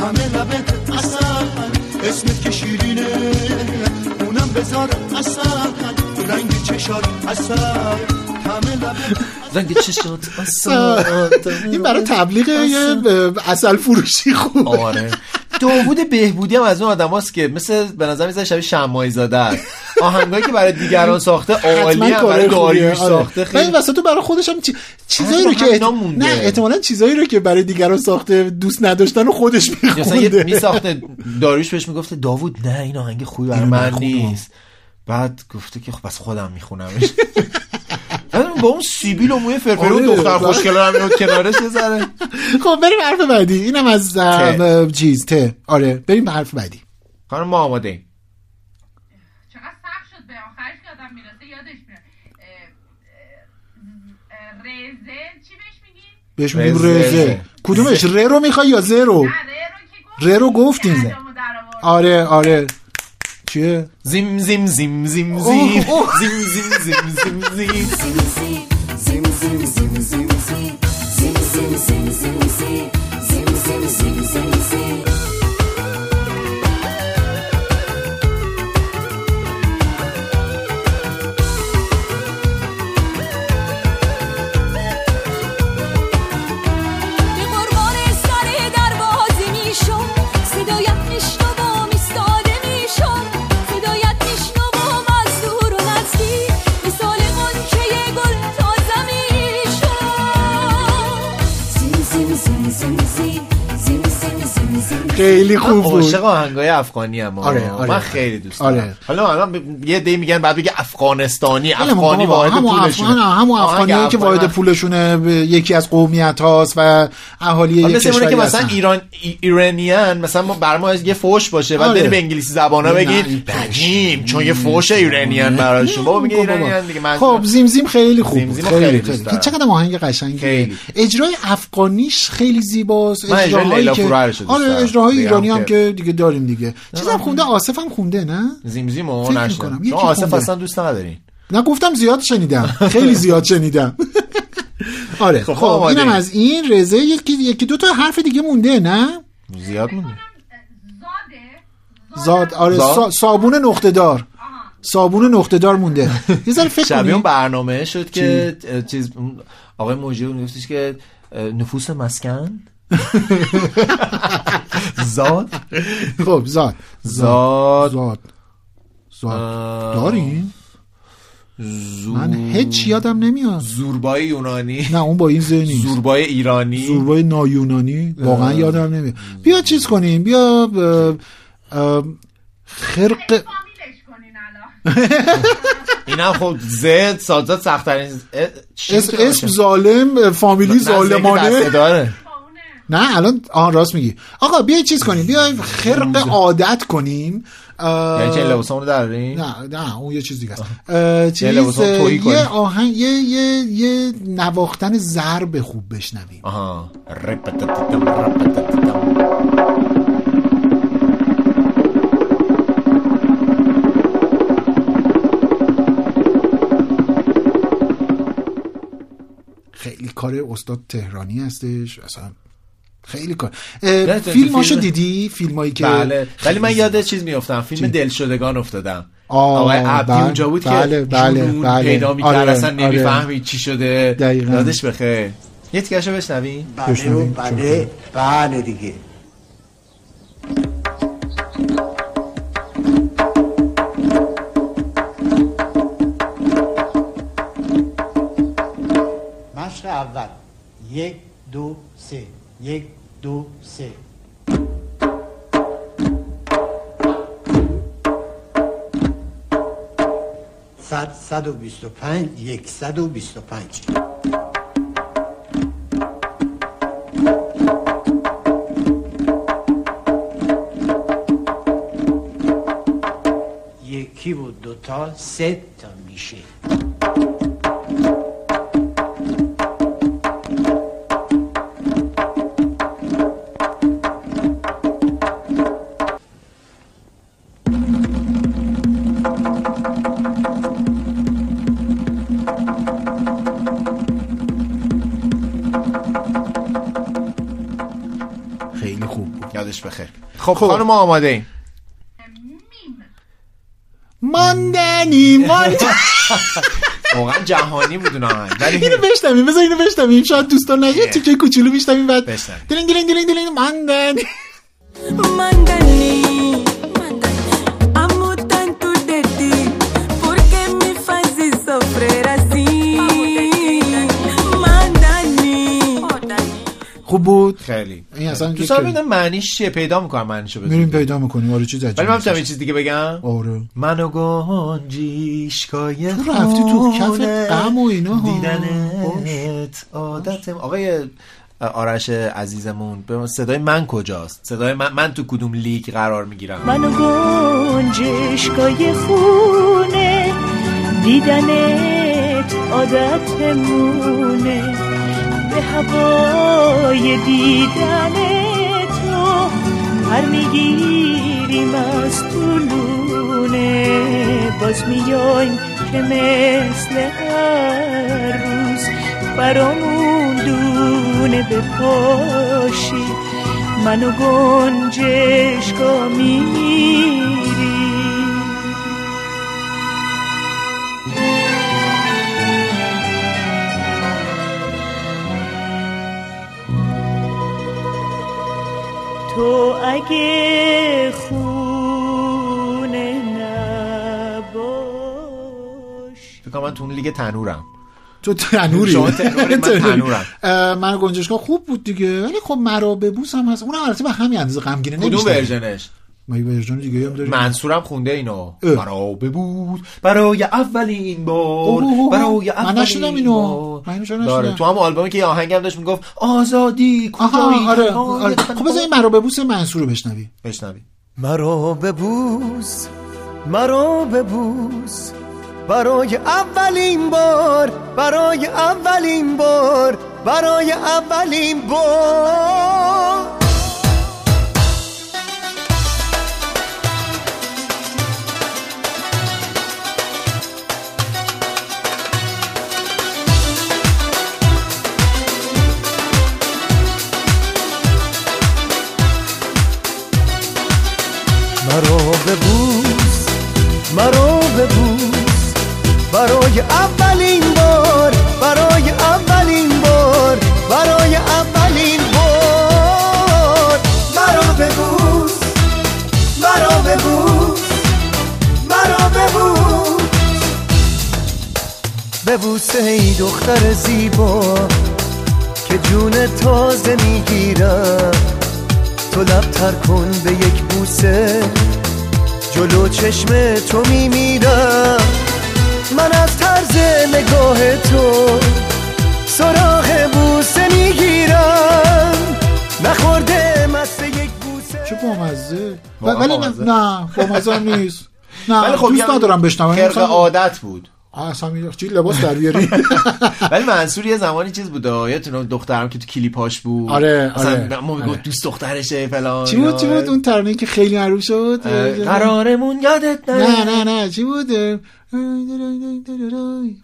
Speaker 15: همه لبت اصل اسمت که شیرینه اونم بذار اصل رنگ چشات اصل
Speaker 2: رنگ چشات
Speaker 3: این برای تبلیغ یه اصل فروشی خوب
Speaker 2: آره. داوود بهبودی هم از اون آدماست که مثل به نظر میاد شبیه شمایی زاده است آهنگایی که برای دیگران ساخته عالی هم برای داریوش ساخته.
Speaker 3: خیلی وسط تو برای خودش هم چی... چیزایی رو
Speaker 2: اصلا
Speaker 3: که
Speaker 2: مونده.
Speaker 3: نه احتمالاً چیزایی رو که برای دیگران ساخته دوست نداشتن و خودش
Speaker 2: مثلا یه
Speaker 3: میخونده.
Speaker 2: میساخته. داریوش بهش می‌گفته داوود نه این آهنگ خوبی برای
Speaker 3: اینو
Speaker 2: من. نیست. بعد گفته که خب بس خودم میخونمش. با اون سیبیل و موی فرفری
Speaker 3: آره،
Speaker 2: دختر. خوشگل هم میاد کنارش ذره.
Speaker 3: خب بریم حرف بعدی. اینم از چیز ته. آره بریم به حرف بعدی.
Speaker 2: خانم ما آماده ایم
Speaker 1: چقدر سخت شد به آخرش که آدم می‌رسه یادش میره اه، اه، اه، رزه. چی بهش میگی؟
Speaker 3: بهش میگیم
Speaker 2: رزه.
Speaker 3: کدومش؟ ر رو می‌خوای یا ز رو؟ ر رو گفتیم. آره آره. چیه؟
Speaker 2: زیم زیم زیم زیم
Speaker 3: اوه،
Speaker 2: زیم.
Speaker 3: اوه.
Speaker 2: زیم زیم زیم زیم زیم.
Speaker 7: به
Speaker 3: خیلی خوب بود
Speaker 2: عاشق آهنگای افغانی هم
Speaker 3: آره، آره.
Speaker 2: من خیلی دوست
Speaker 3: آره.
Speaker 2: دارم حالا الان یه دی میگن بعد بگه افغانستانی
Speaker 3: ولمون
Speaker 2: افغانی. واحد پولشونه
Speaker 3: همون
Speaker 2: آهنگ
Speaker 3: افغانی که واحد پولشونه یکی از قومیت هاست و اهالی یک کشوری
Speaker 2: که مثلا. ایران ای- ایرانیان مثلا ما یه فوش باشه بعد
Speaker 3: آره.
Speaker 2: بری به انگلیسی زبانا بگید بگیم چون یه فوش ایرانیان براشون بابا میگه ایرانیان دیگه من
Speaker 3: خب زیم زیم خیلی خوب بود. خیلی
Speaker 2: خیلی.
Speaker 3: چقدر آهنگ قشنگی. اجرای افغانیش خیلی زیباست اجراهایی
Speaker 2: لیلا
Speaker 3: که- آره. اجراهای ایرانی هم
Speaker 2: که-
Speaker 3: دیگه داریم دیگه. چیزم خونده؟ آصف هم خونده نه؟
Speaker 2: زیم زیم و
Speaker 3: فکر
Speaker 2: نشنم
Speaker 3: می‌کنم.
Speaker 2: شما آصف. اصلا دوست ندارین.
Speaker 3: نه گفتم زیاد شنیدم. خیلی زیاد شنیدم. آره
Speaker 2: خب،
Speaker 3: خب اینم
Speaker 2: ای.
Speaker 3: از این رزه یکی یکی دو تا حرف دیگه مونده نه؟
Speaker 2: زیاد مونده.
Speaker 3: زاد آره
Speaker 2: زاد؟
Speaker 3: صابون نقطه دار. صابون نقطه دار مونده. یه ذره فکر
Speaker 2: شبیه اون برنامه شد که چیز آقای موجی گفتش که نفوس مسکن؟ زاد؟
Speaker 3: خب زاد.
Speaker 2: زاد.
Speaker 3: زاد. زاد. داریم
Speaker 2: زور
Speaker 3: من هیچ یادم نمیاد.
Speaker 2: زوربای یونانی.
Speaker 3: نه اون با این ذهن نیست
Speaker 2: زوربای ایرانی.
Speaker 3: زوربای نایونانی. واقعا
Speaker 2: اه.
Speaker 3: یادم نمیاد. بیا چیز کنیم. بیا خرق
Speaker 2: اینم خب زد سازات سختترین
Speaker 3: اسم؟ ظالم فامیلی ظالمانه.
Speaker 2: داره
Speaker 3: نه الان آن راست میگی. آقا بیا چیز کنیم. بیا خرق عادت کنیم.
Speaker 2: یعنی چه لباسامونو دراریم
Speaker 3: نه نه اون یه چیز دیگه است. چیز
Speaker 2: لباسامون.
Speaker 3: یه آهنگ یه یه یه نواختن ضرب خوب بشنویم.
Speaker 2: آها.
Speaker 3: خیلی کار استاد تهرانی هستش. اصلا خیلی کار. فیلماشو
Speaker 2: فیلم-
Speaker 3: دیدی؟ فیلمایی که
Speaker 2: بله ولی من یاد چیز میافتم. فیلم؟ دلشدگان افتادم. آقای عبدی
Speaker 3: بله،
Speaker 2: اونجا بود
Speaker 3: بله،
Speaker 2: که
Speaker 3: بله،
Speaker 2: جنون
Speaker 3: بله.
Speaker 2: پیدا می‌کرد
Speaker 3: آره،
Speaker 2: اصلا
Speaker 3: آره.
Speaker 2: نمی‌فهمی چی شده.
Speaker 3: دقیقاً.
Speaker 2: یادش بخیر. یه تیکشو بشنوی.
Speaker 22: بله بله بله دیگه. مشق اول. یک دو سه. یک دو سه. صد صد و بیست و پنج یک صد و بیست و پنج. یکی بود دوتا سه تا میشه.
Speaker 2: بخیر خب. خانم ما آماده ایم.
Speaker 3: ماندنی ماندنی
Speaker 2: واقعا جهانی بود اون آهنگ ولی
Speaker 3: اینو بشنویم بذار اینو بشنویم. شاید دوستان نگه. تیکه کوچولو میشنویم بعد.
Speaker 2: بشنویم.
Speaker 3: دلینگ دلینگ دلینگ دلینگ ماندنی.
Speaker 23: Mandani,
Speaker 3: خوب بود؟
Speaker 2: خیلی.
Speaker 3: این اصلا
Speaker 2: دوست
Speaker 3: یک
Speaker 2: دارم. ببینم معنیش چیه؟ پیدا می‌کنم معنیشو
Speaker 3: میریم
Speaker 2: بدونم
Speaker 3: پیدا می‌کنیم. آره چیز
Speaker 2: ولی
Speaker 3: عجیبی
Speaker 2: من می‌تونم یه. چیز دیگه بگم؟
Speaker 3: آره.
Speaker 2: منو گنجیشکای
Speaker 3: تو رفتی تو کف
Speaker 2: خونه.
Speaker 3: غم و اینا ها.
Speaker 2: دیدنت عادتم آقای آرش عزیزمون به صدای من کجاست؟ صدای من, من تو کدوم لیگ قرار می‌گیرم؟
Speaker 12: منو گنجشکای خونه. دیدنت عادتمونه. هوای دیدن تو پر می‌گیریم از طولونه باز میایم که مثل هر روز برامون دونه بپاشی. منو گنجشکا میری تو اگه خونه نباش.
Speaker 2: فکر من تو اون لیگ تنورم.
Speaker 3: تو تنوری؟
Speaker 2: شما تنوری، من تنورم.
Speaker 3: من گنجشگاه خوب بود دیگه ولی خب مرا ببوس هم هست. اونم البته به همین اندازه غمگینه
Speaker 2: کدوم
Speaker 3: نمیشه
Speaker 2: ورژنش؟
Speaker 3: ما یه ورژن دیگه هم داریم.
Speaker 2: منصورم خونده اینو. برا ببود. برای اولین بار. برای
Speaker 3: من
Speaker 2: اولین
Speaker 3: اینو. من اینو چرا
Speaker 2: داره؟ تو هم آلبومی که یه آهنگ هم داشت می‌گفت آزادی کجایی؟
Speaker 3: آها آره, آره. خب بذار این مرا ببوس منصور رو بشنوی.
Speaker 2: بشنوی.
Speaker 10: مرا ببوس مرا ببوس برای اولین بار برای اولین بار برای اولین بار.
Speaker 4: مرا ببوس برای اولین
Speaker 12: بار برای اولین بار برای اولین بار. مرا ببوس مرا ببوس مرا ببوس
Speaker 4: ببوس
Speaker 10: ای دختر زیبا که جون تازه می‌گیرم. تو لب تر کن به یک بوسه. جلو چشم تو میمیرم. من از طرز نگاه تو سراغ بوسه می‌گیرم. نخورده مست یک بوسه.
Speaker 3: چه بامزه. ولی نه
Speaker 2: بامزه.
Speaker 3: نیست. نه
Speaker 2: ولی خب
Speaker 3: دوست
Speaker 2: یه
Speaker 3: ندارم بشنوم.
Speaker 2: خرق
Speaker 3: مثلا-
Speaker 2: عادت بود.
Speaker 3: اصلا می- چی لباس در بیاری؟
Speaker 2: ولی منصور یه زمانی چیز بود یادتونه دخترم که تو کلیپاش بود.
Speaker 3: آره، آره،
Speaker 2: ما می‌گفت
Speaker 3: آره.
Speaker 2: دوست دخترشه فلان.
Speaker 3: چی بود چی بود؟ اون ترانه که خیلی معروف شد؟
Speaker 2: قرارمون یادت نره.
Speaker 3: نه نه. نه چی بود؟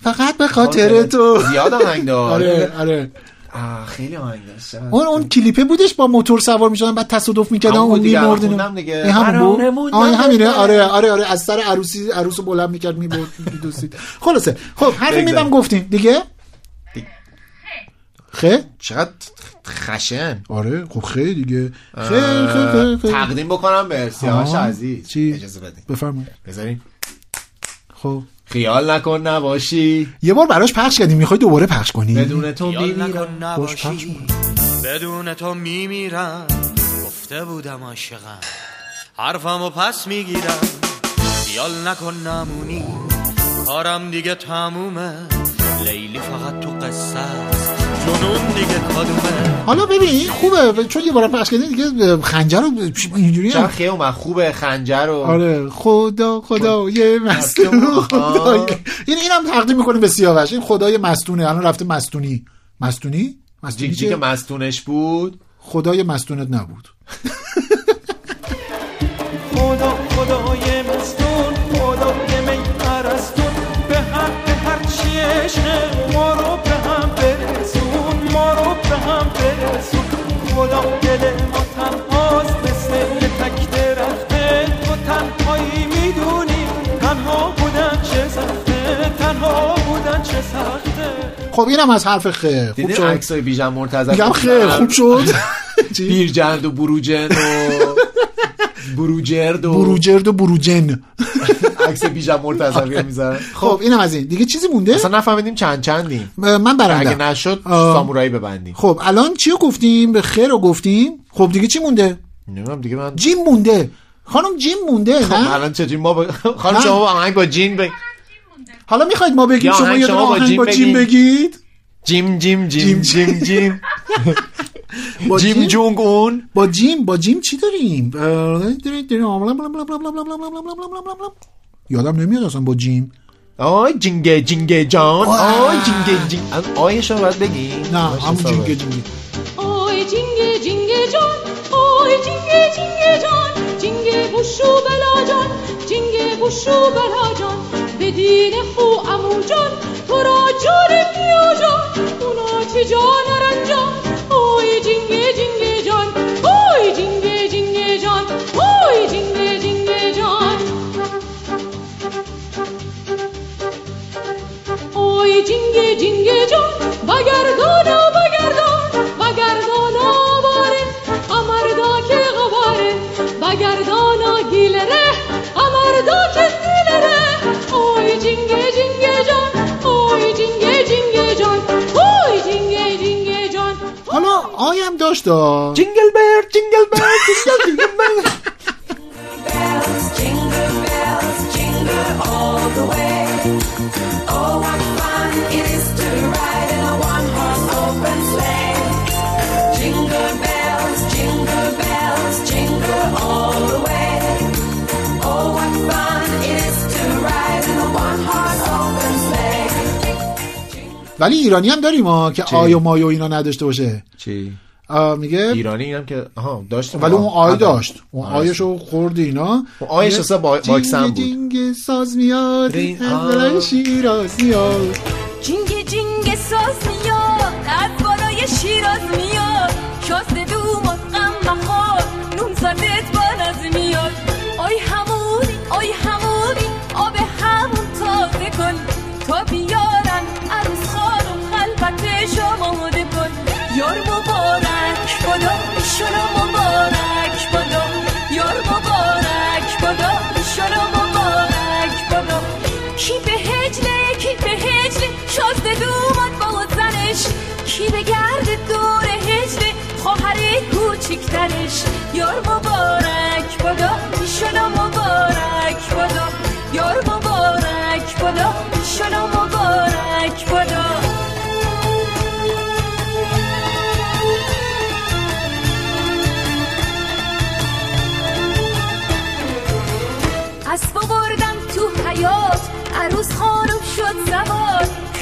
Speaker 3: فقط به خاطر تو.
Speaker 2: زیاد آهنگ داشت.
Speaker 3: آره آره.
Speaker 2: خیلی آهنگ داشت.
Speaker 3: اون اون کلیپه بودش با موتور سوار می‌شدن بعد تصادف می‌کردن اون
Speaker 2: بود دیگه،
Speaker 3: همون بود. همینه. آره آره آره. از سر عروسی عروسو بلند می‌کرد می‌برد میدوسید. خلاصه. خب حرف
Speaker 2: بگذاریم.
Speaker 3: میدم گفتیم. دیگه؟ خه
Speaker 2: چقدر خشن.
Speaker 3: آره خب خیلی دیگه. خیلی خیلی خیلی
Speaker 2: تقدیم بکنم به سیاوش عزیز.
Speaker 3: چی؟
Speaker 2: اجازه بدین.
Speaker 3: بفرمایید.
Speaker 2: بذارین.
Speaker 3: خب.
Speaker 2: خیال نکن نباشی.
Speaker 3: یه بار براش پخش کردیم. می‌خوای دوباره پخش کنی؟
Speaker 2: بدون تو
Speaker 24: خیال
Speaker 2: میمیرم.
Speaker 24: نکن
Speaker 3: باش پخش
Speaker 24: نباشی. بدون تو میمیرم. گفته بودم عاشقم. حرفمو پس می‌گیرم. خیال نکن نمونی. کارم دیگه تمومه. لیلی فقط تو قصه است. جنون دیگه کادومه.
Speaker 3: حالا ببین خوبه چون یه بار پخش کردیم دیگه خنجر رو اینجوری
Speaker 2: چرا
Speaker 3: هم
Speaker 2: خیلی اومد؟ خوبه خنجر و
Speaker 3: آره خدا خدا یه مستون. خدای. این اینم تقدیم می‌کنه به سیاوش. این خدای مستونه. الان رفته مستونی. مستونی؟ مستونی
Speaker 2: جیک جیک
Speaker 3: چیه؟
Speaker 2: مستونش بود.
Speaker 3: خدای مستونت نبود.
Speaker 14: خدا خدای مستون خدای می پرستون به حق هر چی عشق ما رو
Speaker 3: خب اینم از حرف خه خوب شد.
Speaker 2: عکسای بیژن مرتضی؟
Speaker 3: میگم خه خوب شد.
Speaker 2: بیرجند و بروجن و بروجرد و
Speaker 3: بروجرد و بروجن.
Speaker 2: عکس بیژن مرتضی می‌ذارن.
Speaker 3: خب اینم از این. دیگه چیزی مونده؟
Speaker 2: اصلا نفهمیدیم چند چندیم.
Speaker 3: من برنده
Speaker 2: اگه نشد. سامورایی ببندیم.
Speaker 3: خب الان چی رو گفتیم؟ به خیر رو گفتیم. خب دیگه چی مونده؟
Speaker 2: نمی‌دونم دیگه من
Speaker 3: جیم مونده. خانم جیم مونده
Speaker 2: خب الان چجوری ما با... خانم. شما با آهنگ با جین بگ...
Speaker 3: حالا می‌خواید ما بگیم شما یه دونه آهنگ
Speaker 2: جیم
Speaker 3: با جیم. بگید.
Speaker 2: جیم جیم جیم جیم. جیم
Speaker 3: با
Speaker 2: جیم جونگ اون.
Speaker 3: با جیم با جیم چی داریم؟ یادم نمیاد اصلا با جیم.
Speaker 2: آی جینگه جینگه جان. آی جینگه جینگ آیش رو باید بگی.
Speaker 3: نه همون جینگه جینگه.
Speaker 25: آی جینگه جینگه جان. آی جینگه جینگه جان. جینگه بوشو بلا جان. جینگه بوشو بلا جان. بدین خو امو جان تو را جان بیا جان اونا چه جان رنجان آی جینگه جینگه جان آی جینگه جینگه جان آی جینگه جینگه جان. آی جینگه جینگه جان بگردانا
Speaker 26: to ride in a one-horse open sleigh.
Speaker 3: ولی ایرانی هم داریم ها که
Speaker 2: چی؟
Speaker 3: آی و مای و اینا نداشته باشه
Speaker 2: چی
Speaker 3: میگه
Speaker 2: ایرانی اینم که آها داشتیم
Speaker 3: ولی اون آی داشت. اون
Speaker 2: آه،
Speaker 3: آیشو خورد اینا.
Speaker 2: اون آیش اصلا با-
Speaker 3: جینگ
Speaker 2: بود.
Speaker 3: جینگ ساز میاد شیراز میاد.
Speaker 7: جینگ جینگ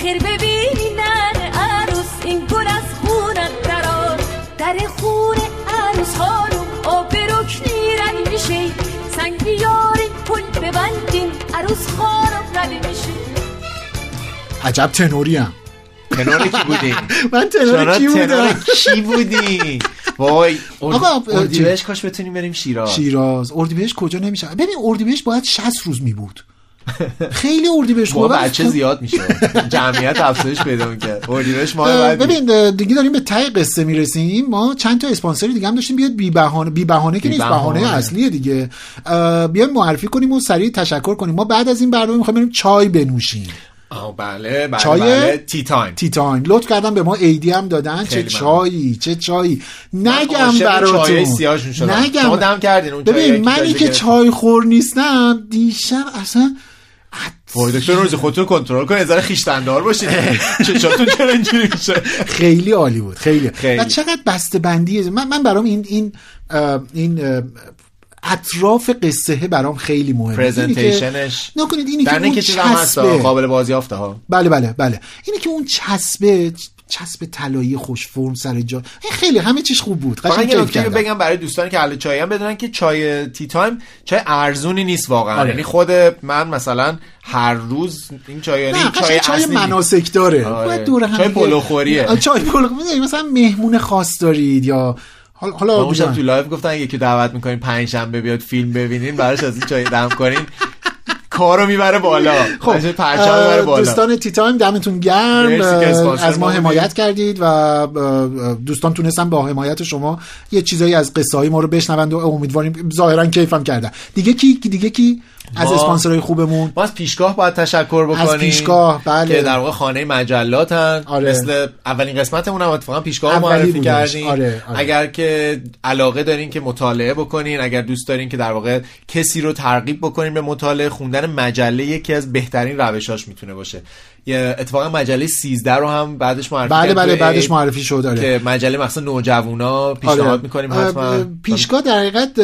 Speaker 7: سوار خیر ببینی نن عروس این گل از خونت درار در خونه عروس ها رو آب رکنی رد میشه. سنگ بیارین پل ببندین عروس خانم رد میشه.
Speaker 3: عجب تنوری هم
Speaker 2: تنور کی بودی؟
Speaker 3: من تنور کی بودم؟
Speaker 2: کی بودی؟ وای.
Speaker 3: آقا،
Speaker 2: اردیبهشت کاش بتونیم بریم شیراز.
Speaker 3: شیراز. اردیبهشت کجا نمیشه؟ ببین اردیبهشت باید 60 روز می بود خیلی اردیبهشت خوبه
Speaker 2: بچه زیاد میشه. جمعیت افزایش پیدا می‌کرد. اردیبهشت ماه
Speaker 3: ببین دیگه داریم به ته قصه می‌رسیم. ما چند تا اسپانسر دیگه هم داشتیم. بیاد بی بهانه بی بهانه که نیست
Speaker 2: بهانه.
Speaker 3: اصلیه دیگه. بیایم معرفی کنیم و سریع تشکر کنیم. ما بعد از این برنامه می‌خوایم بریم چای بنوشیم.
Speaker 2: آه بله بله
Speaker 3: چای
Speaker 2: بله. تی تایم
Speaker 3: Tea Time لطف کردن به ما عیدی هم دادن. چه چایی چه چایی. نگم براتون. نگم.
Speaker 2: شما دم کردین اون
Speaker 3: ببین منی که. چای خور نیستم دیشب اصلا
Speaker 2: وای دکتر روزی خودتون کنترل کنید ذره خویشتن‌دار باشید چشاتون چرا اینجوری میشه؟
Speaker 3: خیلی عالی بود خیلی. و چقدر بسته بندیه من من برام این این این اطراف قصه برام خیلی مهمه. presentation
Speaker 2: ش
Speaker 3: نکنید اینی که اون چسبه.
Speaker 2: قابل بازیافته ها.
Speaker 3: بله بله بله. اینی که اون چسبه چسب طلایی خوش فرم سر جا خیلی همه چیش خوب بود قشنگ
Speaker 2: یه نکته. بگم برای دوستانی که اهل چای هم بدونن که چای Tea Time چای ارزونی نیست واقعا
Speaker 3: آره.
Speaker 2: یعنی خود من مثلا هر روز این چای یعنی چای
Speaker 3: چای. مناسک داره
Speaker 2: آره.
Speaker 3: دور هم
Speaker 2: چای پلوخوریه.
Speaker 3: چای پلوخوری مثلا مهمون خاص دارید یا حالا.
Speaker 2: تو live گفتن یکی دعوت می‌کنین پنج شنبه بیاد فیلم ببینین براش از این چای دم کنین کارو می‌بره بالا.
Speaker 3: خب
Speaker 2: پرچم می‌بره بالا.
Speaker 3: دوستان Tea Time دمتون گرم. از ما. حمایت کردید و دوستان تونستن با حمایت شما یه چیزایی از قصه های ما رو بشنوند و امیدواریم ظاهرا کیفم کردن دیگه کی؟ دیگه کی؟ از اسپانسرهای خوبمون
Speaker 2: ما از پیشگاه باید تشکر بکنیم
Speaker 3: از پیشگاه، بله.
Speaker 2: که در واقع خانه مجلاتن
Speaker 3: آره.
Speaker 2: مثل اولین قسمتمون هم اتفاقا پیشگاه معرفی
Speaker 3: بودش.
Speaker 2: کردیم
Speaker 3: آره، آره.
Speaker 2: اگر که علاقه دارین که مطالعه بکنین اگر دوست دارین که در واقع کسی رو ترغیب بکنین به مطالعه خوندن مجله یکی از بهترین روشاش می‌تونه باشه اتفاقا مجله 13 رو هم بعدش معرفی
Speaker 3: بله بله بعدش معرفی شد آره.
Speaker 2: که مجله مخصوص نوجوانا پیشنهاد
Speaker 3: آره.
Speaker 2: می‌کنیم حتما
Speaker 3: اه، پیشگاه در حقیقت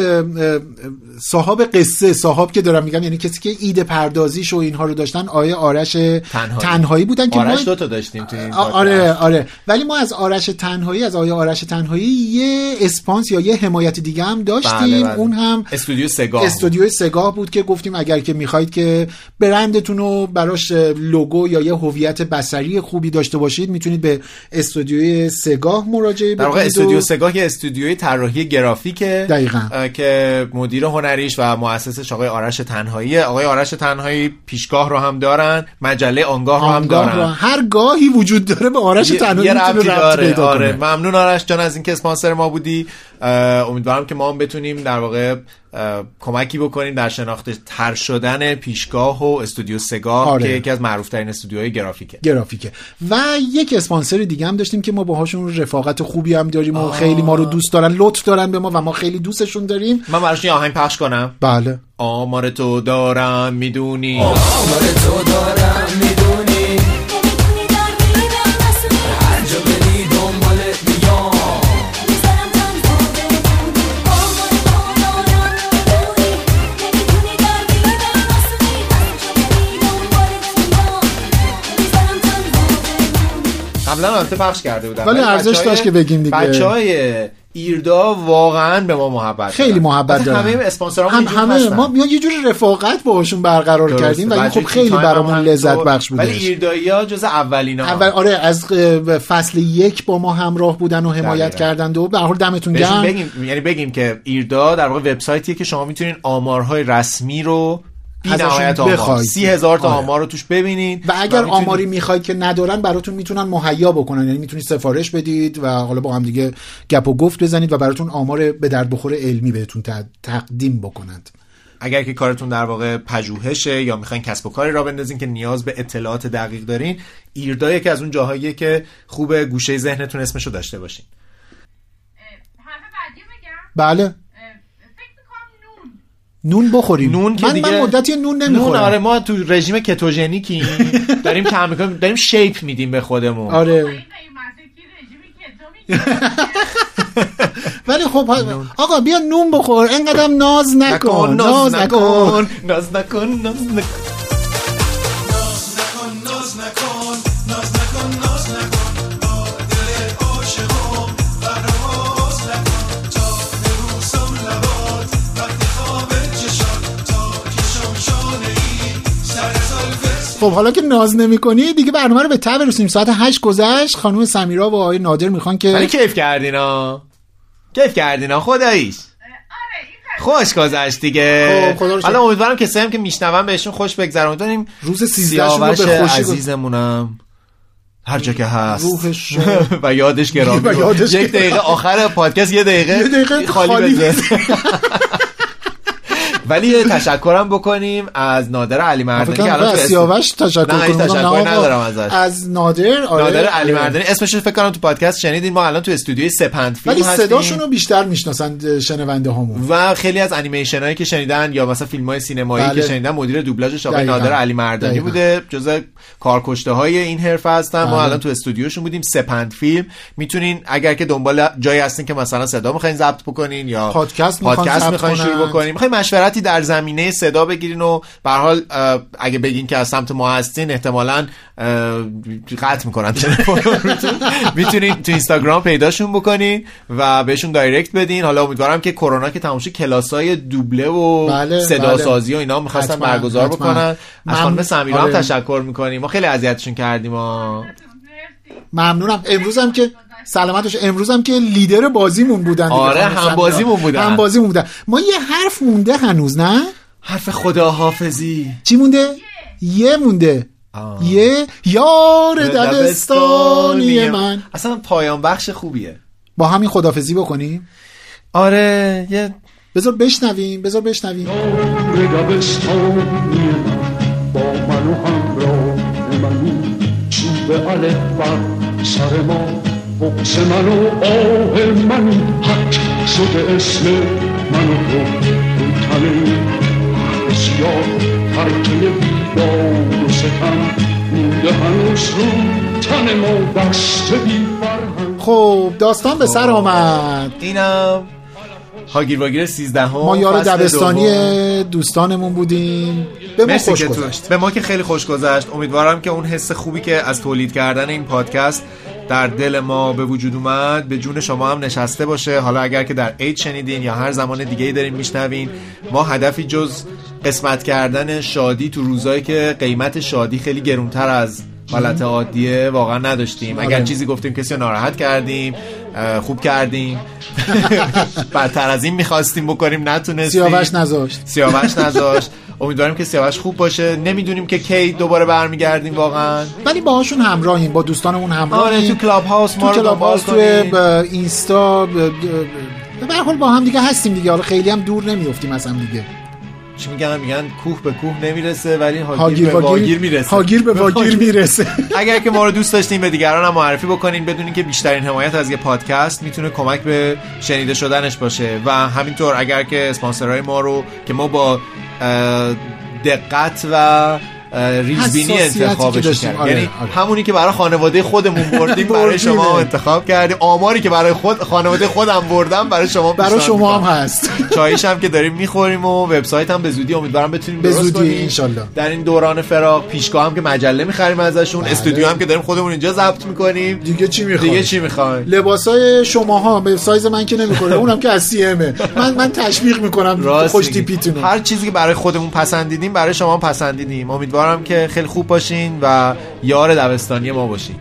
Speaker 3: صاحب قصه صاحب که دارم میگم یعنی کسی که ایده پردازیش و اینها رو داشتن آیه آرش تنهایی, تنهایی بودن که
Speaker 2: آرش
Speaker 3: ما
Speaker 2: دو تا داشتیم این پادکست.
Speaker 3: آره آره ولی ما از آرش تنهایی از آیه آرش تنهایی یه اسپانس یا یه حمایت دیگه هم داشتیم
Speaker 2: بله، بله.
Speaker 3: اون هم
Speaker 2: استودیو سگاه.
Speaker 3: استودیو سگاه بود که گفتیم اگر که می‌خواید که برندتون رو براش لوگو یا یه هویت بصری خوبی داشته باشید می‌تونید به استودیوی سگاه مراجعه
Speaker 2: در واقع
Speaker 3: بکنید
Speaker 2: استودیو
Speaker 3: و-
Speaker 2: سگاه یه استودیوی طراحی گرافیکه
Speaker 3: دقیقاً.
Speaker 2: که مدیر هنریش و مؤسسش آقای آرش تنهاییه. آقای آرش تنهایی پیشگاه رو هم دارن مجله آنگاه رو هم دارن.
Speaker 3: رو هر گاهی وجود داره به آرش
Speaker 2: یه-
Speaker 3: تنهایی
Speaker 2: یه
Speaker 3: می‌تونه
Speaker 2: ربطی
Speaker 3: ربط
Speaker 2: داره آره. ممنون آرش جان از اینکه اسپانسر ما بودی. امیدوارم که ما هم بتونیم در واقع کمکی بکنیم در شناخته تر شدن پیشگاه و استودیو سگاه
Speaker 3: آره.
Speaker 2: که یکی از معروف ترین استودیوهای گرافیکه.
Speaker 3: گرافیکه. و یک اسپانسر دیگه هم داشتیم که ما باهاشون رفاقت خوبی هم داریم و. خیلی ما رو دوست دارن لطف دارن به ما و ما خیلی دوستشون داریم.
Speaker 2: من براشون یه آهنگ پخش کنم.
Speaker 3: بله.
Speaker 2: آمار تو دارم می‌دونی.
Speaker 11: آمار تو دارم می‌دونی.
Speaker 2: البته پخش کرده بودم
Speaker 3: ولی ارزش داشت که بگیم دیگه.
Speaker 2: بچه های ایردا واقعا به ما محبت
Speaker 3: خیلی. محبت دارن
Speaker 2: همه اسپانسرامون
Speaker 3: هم همه. ما یه جور رفاقت باهاشون برقرار. کردیم و خب خیلی برامون لذت بخش
Speaker 2: ولی
Speaker 3: بودش
Speaker 2: ایردایی ها جز اولینا
Speaker 3: اول آره از فصل یک با ما همراه بودن و حمایت. کردند و به هر حال دمتون گرم
Speaker 2: بگیم یعنی بگیم که ایردا در واقع وبسایتیه که شما می‌تونین آمارهای رسمی رو بی
Speaker 3: ازشون
Speaker 2: نهایت آمار.
Speaker 3: بخواید.
Speaker 2: سی هزار تا
Speaker 3: آره.
Speaker 2: آمار رو توش ببینین.
Speaker 3: و اگر
Speaker 2: میتونین-
Speaker 3: آماری می‌خواید که ندارن براتون می‌تونن مهیا بکنن. یعنی می‌تونید سفارش بدید و حالا با هم دیگه گپ و گفت بزنید و براتون آمار به درد بخور علمی بهتون تق- تقدیم بکنند.
Speaker 2: اگر که کارتون در واقع پژوهشه یا می‌خواین کسب و کاری را بندازین که نیاز به اطلاعات دقیق دارین ایردا یکی از اون جاهاییه که خوب گوشه ذهنتون اسمشو داشته باشین.
Speaker 3: بله. نون بخوریم.
Speaker 2: نون که
Speaker 3: من,
Speaker 2: دیگه
Speaker 3: من مدتی نون نمی‌خورم.
Speaker 2: نون آره ما تو رژیم کتوژنیکی داریم کم می‌کنیم داریم شیپ میدیم به خودمون.
Speaker 3: آره. ولی خب آقا بیا نون بخور اینقدرم ناز نکن ناز نکن.
Speaker 2: ناز نکن ناز نکن.
Speaker 3: خب حالا که ناز نمی‌کنی دیگه برنامه رو به ته برسونیم ساعت 8 گذشت. خانم سمیرا و آقای نادر می‌خوان
Speaker 2: ولی
Speaker 3: که
Speaker 2: کیف کردین ها کیف کردین ها خداییش. خوش گذشت دیگه.
Speaker 3: خب،.
Speaker 2: حالا امیدوارم که سهم که میشنون بهشون خوش بگذرون. داریم
Speaker 3: روز 13 شون رو به خوشی
Speaker 2: عزیزمونم هر جا که هست.
Speaker 3: روحش
Speaker 2: و یادش گرامی یک. دقیقه آخر پادکست یه دقیقه,
Speaker 3: خالی
Speaker 2: بذار. ولی تشکرم بکنیم از نادر علی مردانی که الان
Speaker 3: سیاوش تشکر
Speaker 2: نه. تشکر. ندارم ازش
Speaker 3: از نادر آره.
Speaker 2: نادر علی. مردانی اسمش رو فکر کنم تو پادکست شنیدین ما الان تو استودیوی سپند فیلم
Speaker 3: ولی
Speaker 2: هستیم
Speaker 3: صداشون رو بیشتر می‌شناسن شنونده هامون
Speaker 2: و خیلی از انیمیشن هایی که شنیدن یا مثلا فیلم های سینمایی
Speaker 3: بله.
Speaker 2: که شنیدن مدیر دوبلاژش آقای. نادر علی مردانی
Speaker 3: دقیقاً.
Speaker 2: بوده جزء کارکشته های این حرفه هستن ما
Speaker 3: بله.
Speaker 2: الان تو استودیوشون بودیم سپند فیلم می‌تونین اگر که دنبال جایی هستین که مثلا صدا می‌خواین ضبط بکنین یا
Speaker 3: پادکست
Speaker 2: می‌خواین شروع. بکنین می‌خواین مشورتی در زمینه صدا بگیرین و به هر حال اگه بگین که از سمت ما هستین احتمالاً قطع می‌کنن تلفن. می‌تونین تو اینستاگرام پیداشون بکنین و بهشون دایرکت بدین حالا امیدوارم که کرونا که تموم کلاسای دوبله و
Speaker 3: بله،
Speaker 2: صدا
Speaker 3: بله.
Speaker 2: سازی و اینا می‌خواستن برگزار. بکنن از خانم سمیرا هم
Speaker 3: آره.
Speaker 2: تشکر می‌کنیم ما خیلی اذیتشون کردیم
Speaker 3: ممنونم امروزم که سلامتش. امروزم که لیدر بازیمون بودن
Speaker 2: آره،
Speaker 3: خانم
Speaker 2: هم. بازیمون بودن.
Speaker 3: هم بازیمون بودن. ما یه حرف مونده هنوز نه؟
Speaker 2: حرف خداحافظی.
Speaker 3: چی مونده؟ یه مونده. یه یار دبستانی من.
Speaker 2: اصلا پایان بخش خوبیه.
Speaker 3: با همین خدافزی بکنیم؟
Speaker 2: آره یه
Speaker 3: بذار بشنویم بذار بشنویم.
Speaker 27: دبستانی من. با من و همراه منی چوب الف بر سر ما. بغز من و آه منی حق شده اسم من و تو. اون تنه بسیار ترکه بیدار و ستم. مونده هنوز رو تن ما دست بی
Speaker 3: خب داستان به سر آمد.
Speaker 2: اینم هاگیر واگیر 13 هم
Speaker 3: ما یار دبستانی
Speaker 2: دوم.
Speaker 3: دوستانمون بودیم. به ما خوش گذشت.
Speaker 2: به ما که خیلی خوش گذشت. امیدوارم که اون حس خوبی که از تولید کردن این پادکست در دل ما به وجود اومد. به جون شما هم نشسته باشه. حالا اگر که در عید شنیدین یا هر زمان دیگه ای دارین میشنوین ما هدفی جز قسمت کردن شادی تو روزایی که قیمت شادی خیلی گرونتر از حالت عادیه واقعا نداشتیم.
Speaker 3: آره.
Speaker 2: اگر چیزی گفتیم کسی ناراحت کردیم خوب کردیم. بدتر از این می‌خواستیم بکنیم نتونستیم.
Speaker 3: سیاوش نذاشت.
Speaker 2: سیاوش نذاشت. امیدواریم که سیاوش خوب باشه. نمی‌دونیم که کی دوباره برمیگردیم واقعا.
Speaker 3: ولی باهاشون همراهیم با دوستانمون همراهیم.
Speaker 2: آره تو کلاب هاوس ما
Speaker 3: تو
Speaker 2: رو دنبال
Speaker 3: هاوس تو اینستا به هر حال با هم دیگه هستیم دیگه. حالا خیلی هم دور نمیافتیم از هم دیگه.
Speaker 2: چی میگن؟ میگن کوه به کوه نمی‌رسه ولی هاگیر, به واگیر می‌رسه.
Speaker 3: هاگیر به واگیر می‌رسه.
Speaker 2: اگر که ما رو دوست داشتین به دیگران هم معرفی بکنین بدونین که بیشترین حمایت از یه پادکست می‌تونه کمک به شنیده شدنش باشه. و همینطور اگر که اسپانسرهای ما رو که ما با دقت و ریزبینی انتخابش. کردیم
Speaker 3: آره،
Speaker 2: یعنی
Speaker 3: آره.
Speaker 2: همونی که برای خانواده خودمون بردیم برای. شما انتخاب کردیم آماری که برای خود خانواده خودم بردم برای شما
Speaker 3: برای شما هم. هست
Speaker 2: چایش هم که داریم می‌خوریم و وبسایت هم به زودی امیدوارم بتونیم
Speaker 3: به زودی. انشالله.
Speaker 2: در این دوران فراغ پیشگاه هم که مجله می‌خریم ازشون
Speaker 3: بله.
Speaker 2: استودیو هم که داریم خودمون اینجا ضبط می‌کنیم
Speaker 3: دیگه چی می‌خوایم
Speaker 2: دیگه چی می‌خوایم
Speaker 3: لباسای شماها به سایز من که نمی‌کنه اونم که از سی امه من من تشویق می‌کنم خوش
Speaker 2: میگی.
Speaker 3: تیپیتونو
Speaker 2: هر چیزی که برای خودمون پسندیدیم برای شما پسندیدیم امیدوارم که خیلی خوب باشین و یار دبستانی ما باشین.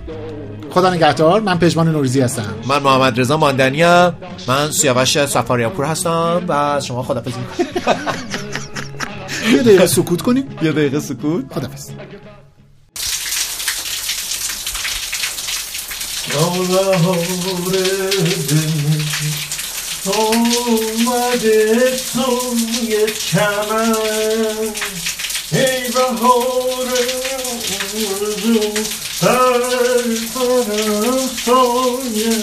Speaker 3: خدا نگهدار. من پژمان نوریزی هستم.
Speaker 2: من محمد رضا ماندنی ام. من سیاوش سفاریاپور هستم و از شما خدافظی می‌کنم
Speaker 3: یه دقیقه سکوت کنیم.
Speaker 2: یه دقیقه سکوت.
Speaker 3: خدافظ.
Speaker 11: آمده توی چمن. ای بهار آرزو هر طرف سایه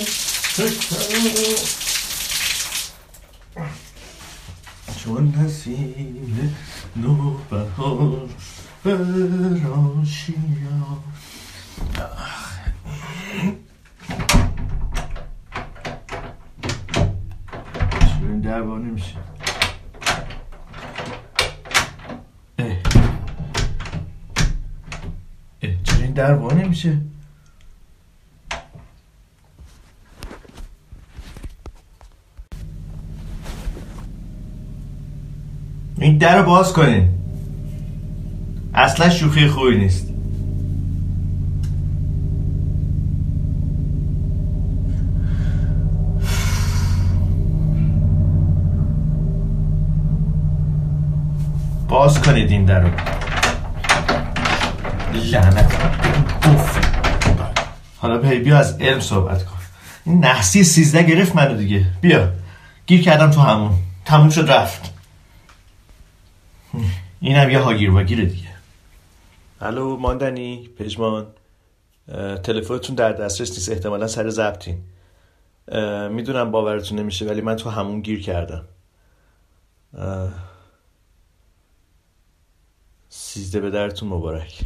Speaker 11: چون نسیم نوبهار فراشیا چون این در در وا نمیشه. این در رو باز کنین. اصلا شوخی خوبی نیست.
Speaker 28: باز کنید این در رو. لعنت. حالا پی بیا از علم صحبت کن. این نحسی سیزده گرفت منو دیگه. بیا. گیر کردم تو همون. تموم شد رفت. اینم یه هاگیر واگیره دیگه. الو ماندنی پژمان. تلفنتون در دسترس نیست. احتمالا سر ضبطین. اه، می‌دونم باورتون نمیشه ولی من تو همون گیر کردم. سیزده به درتون مبارک.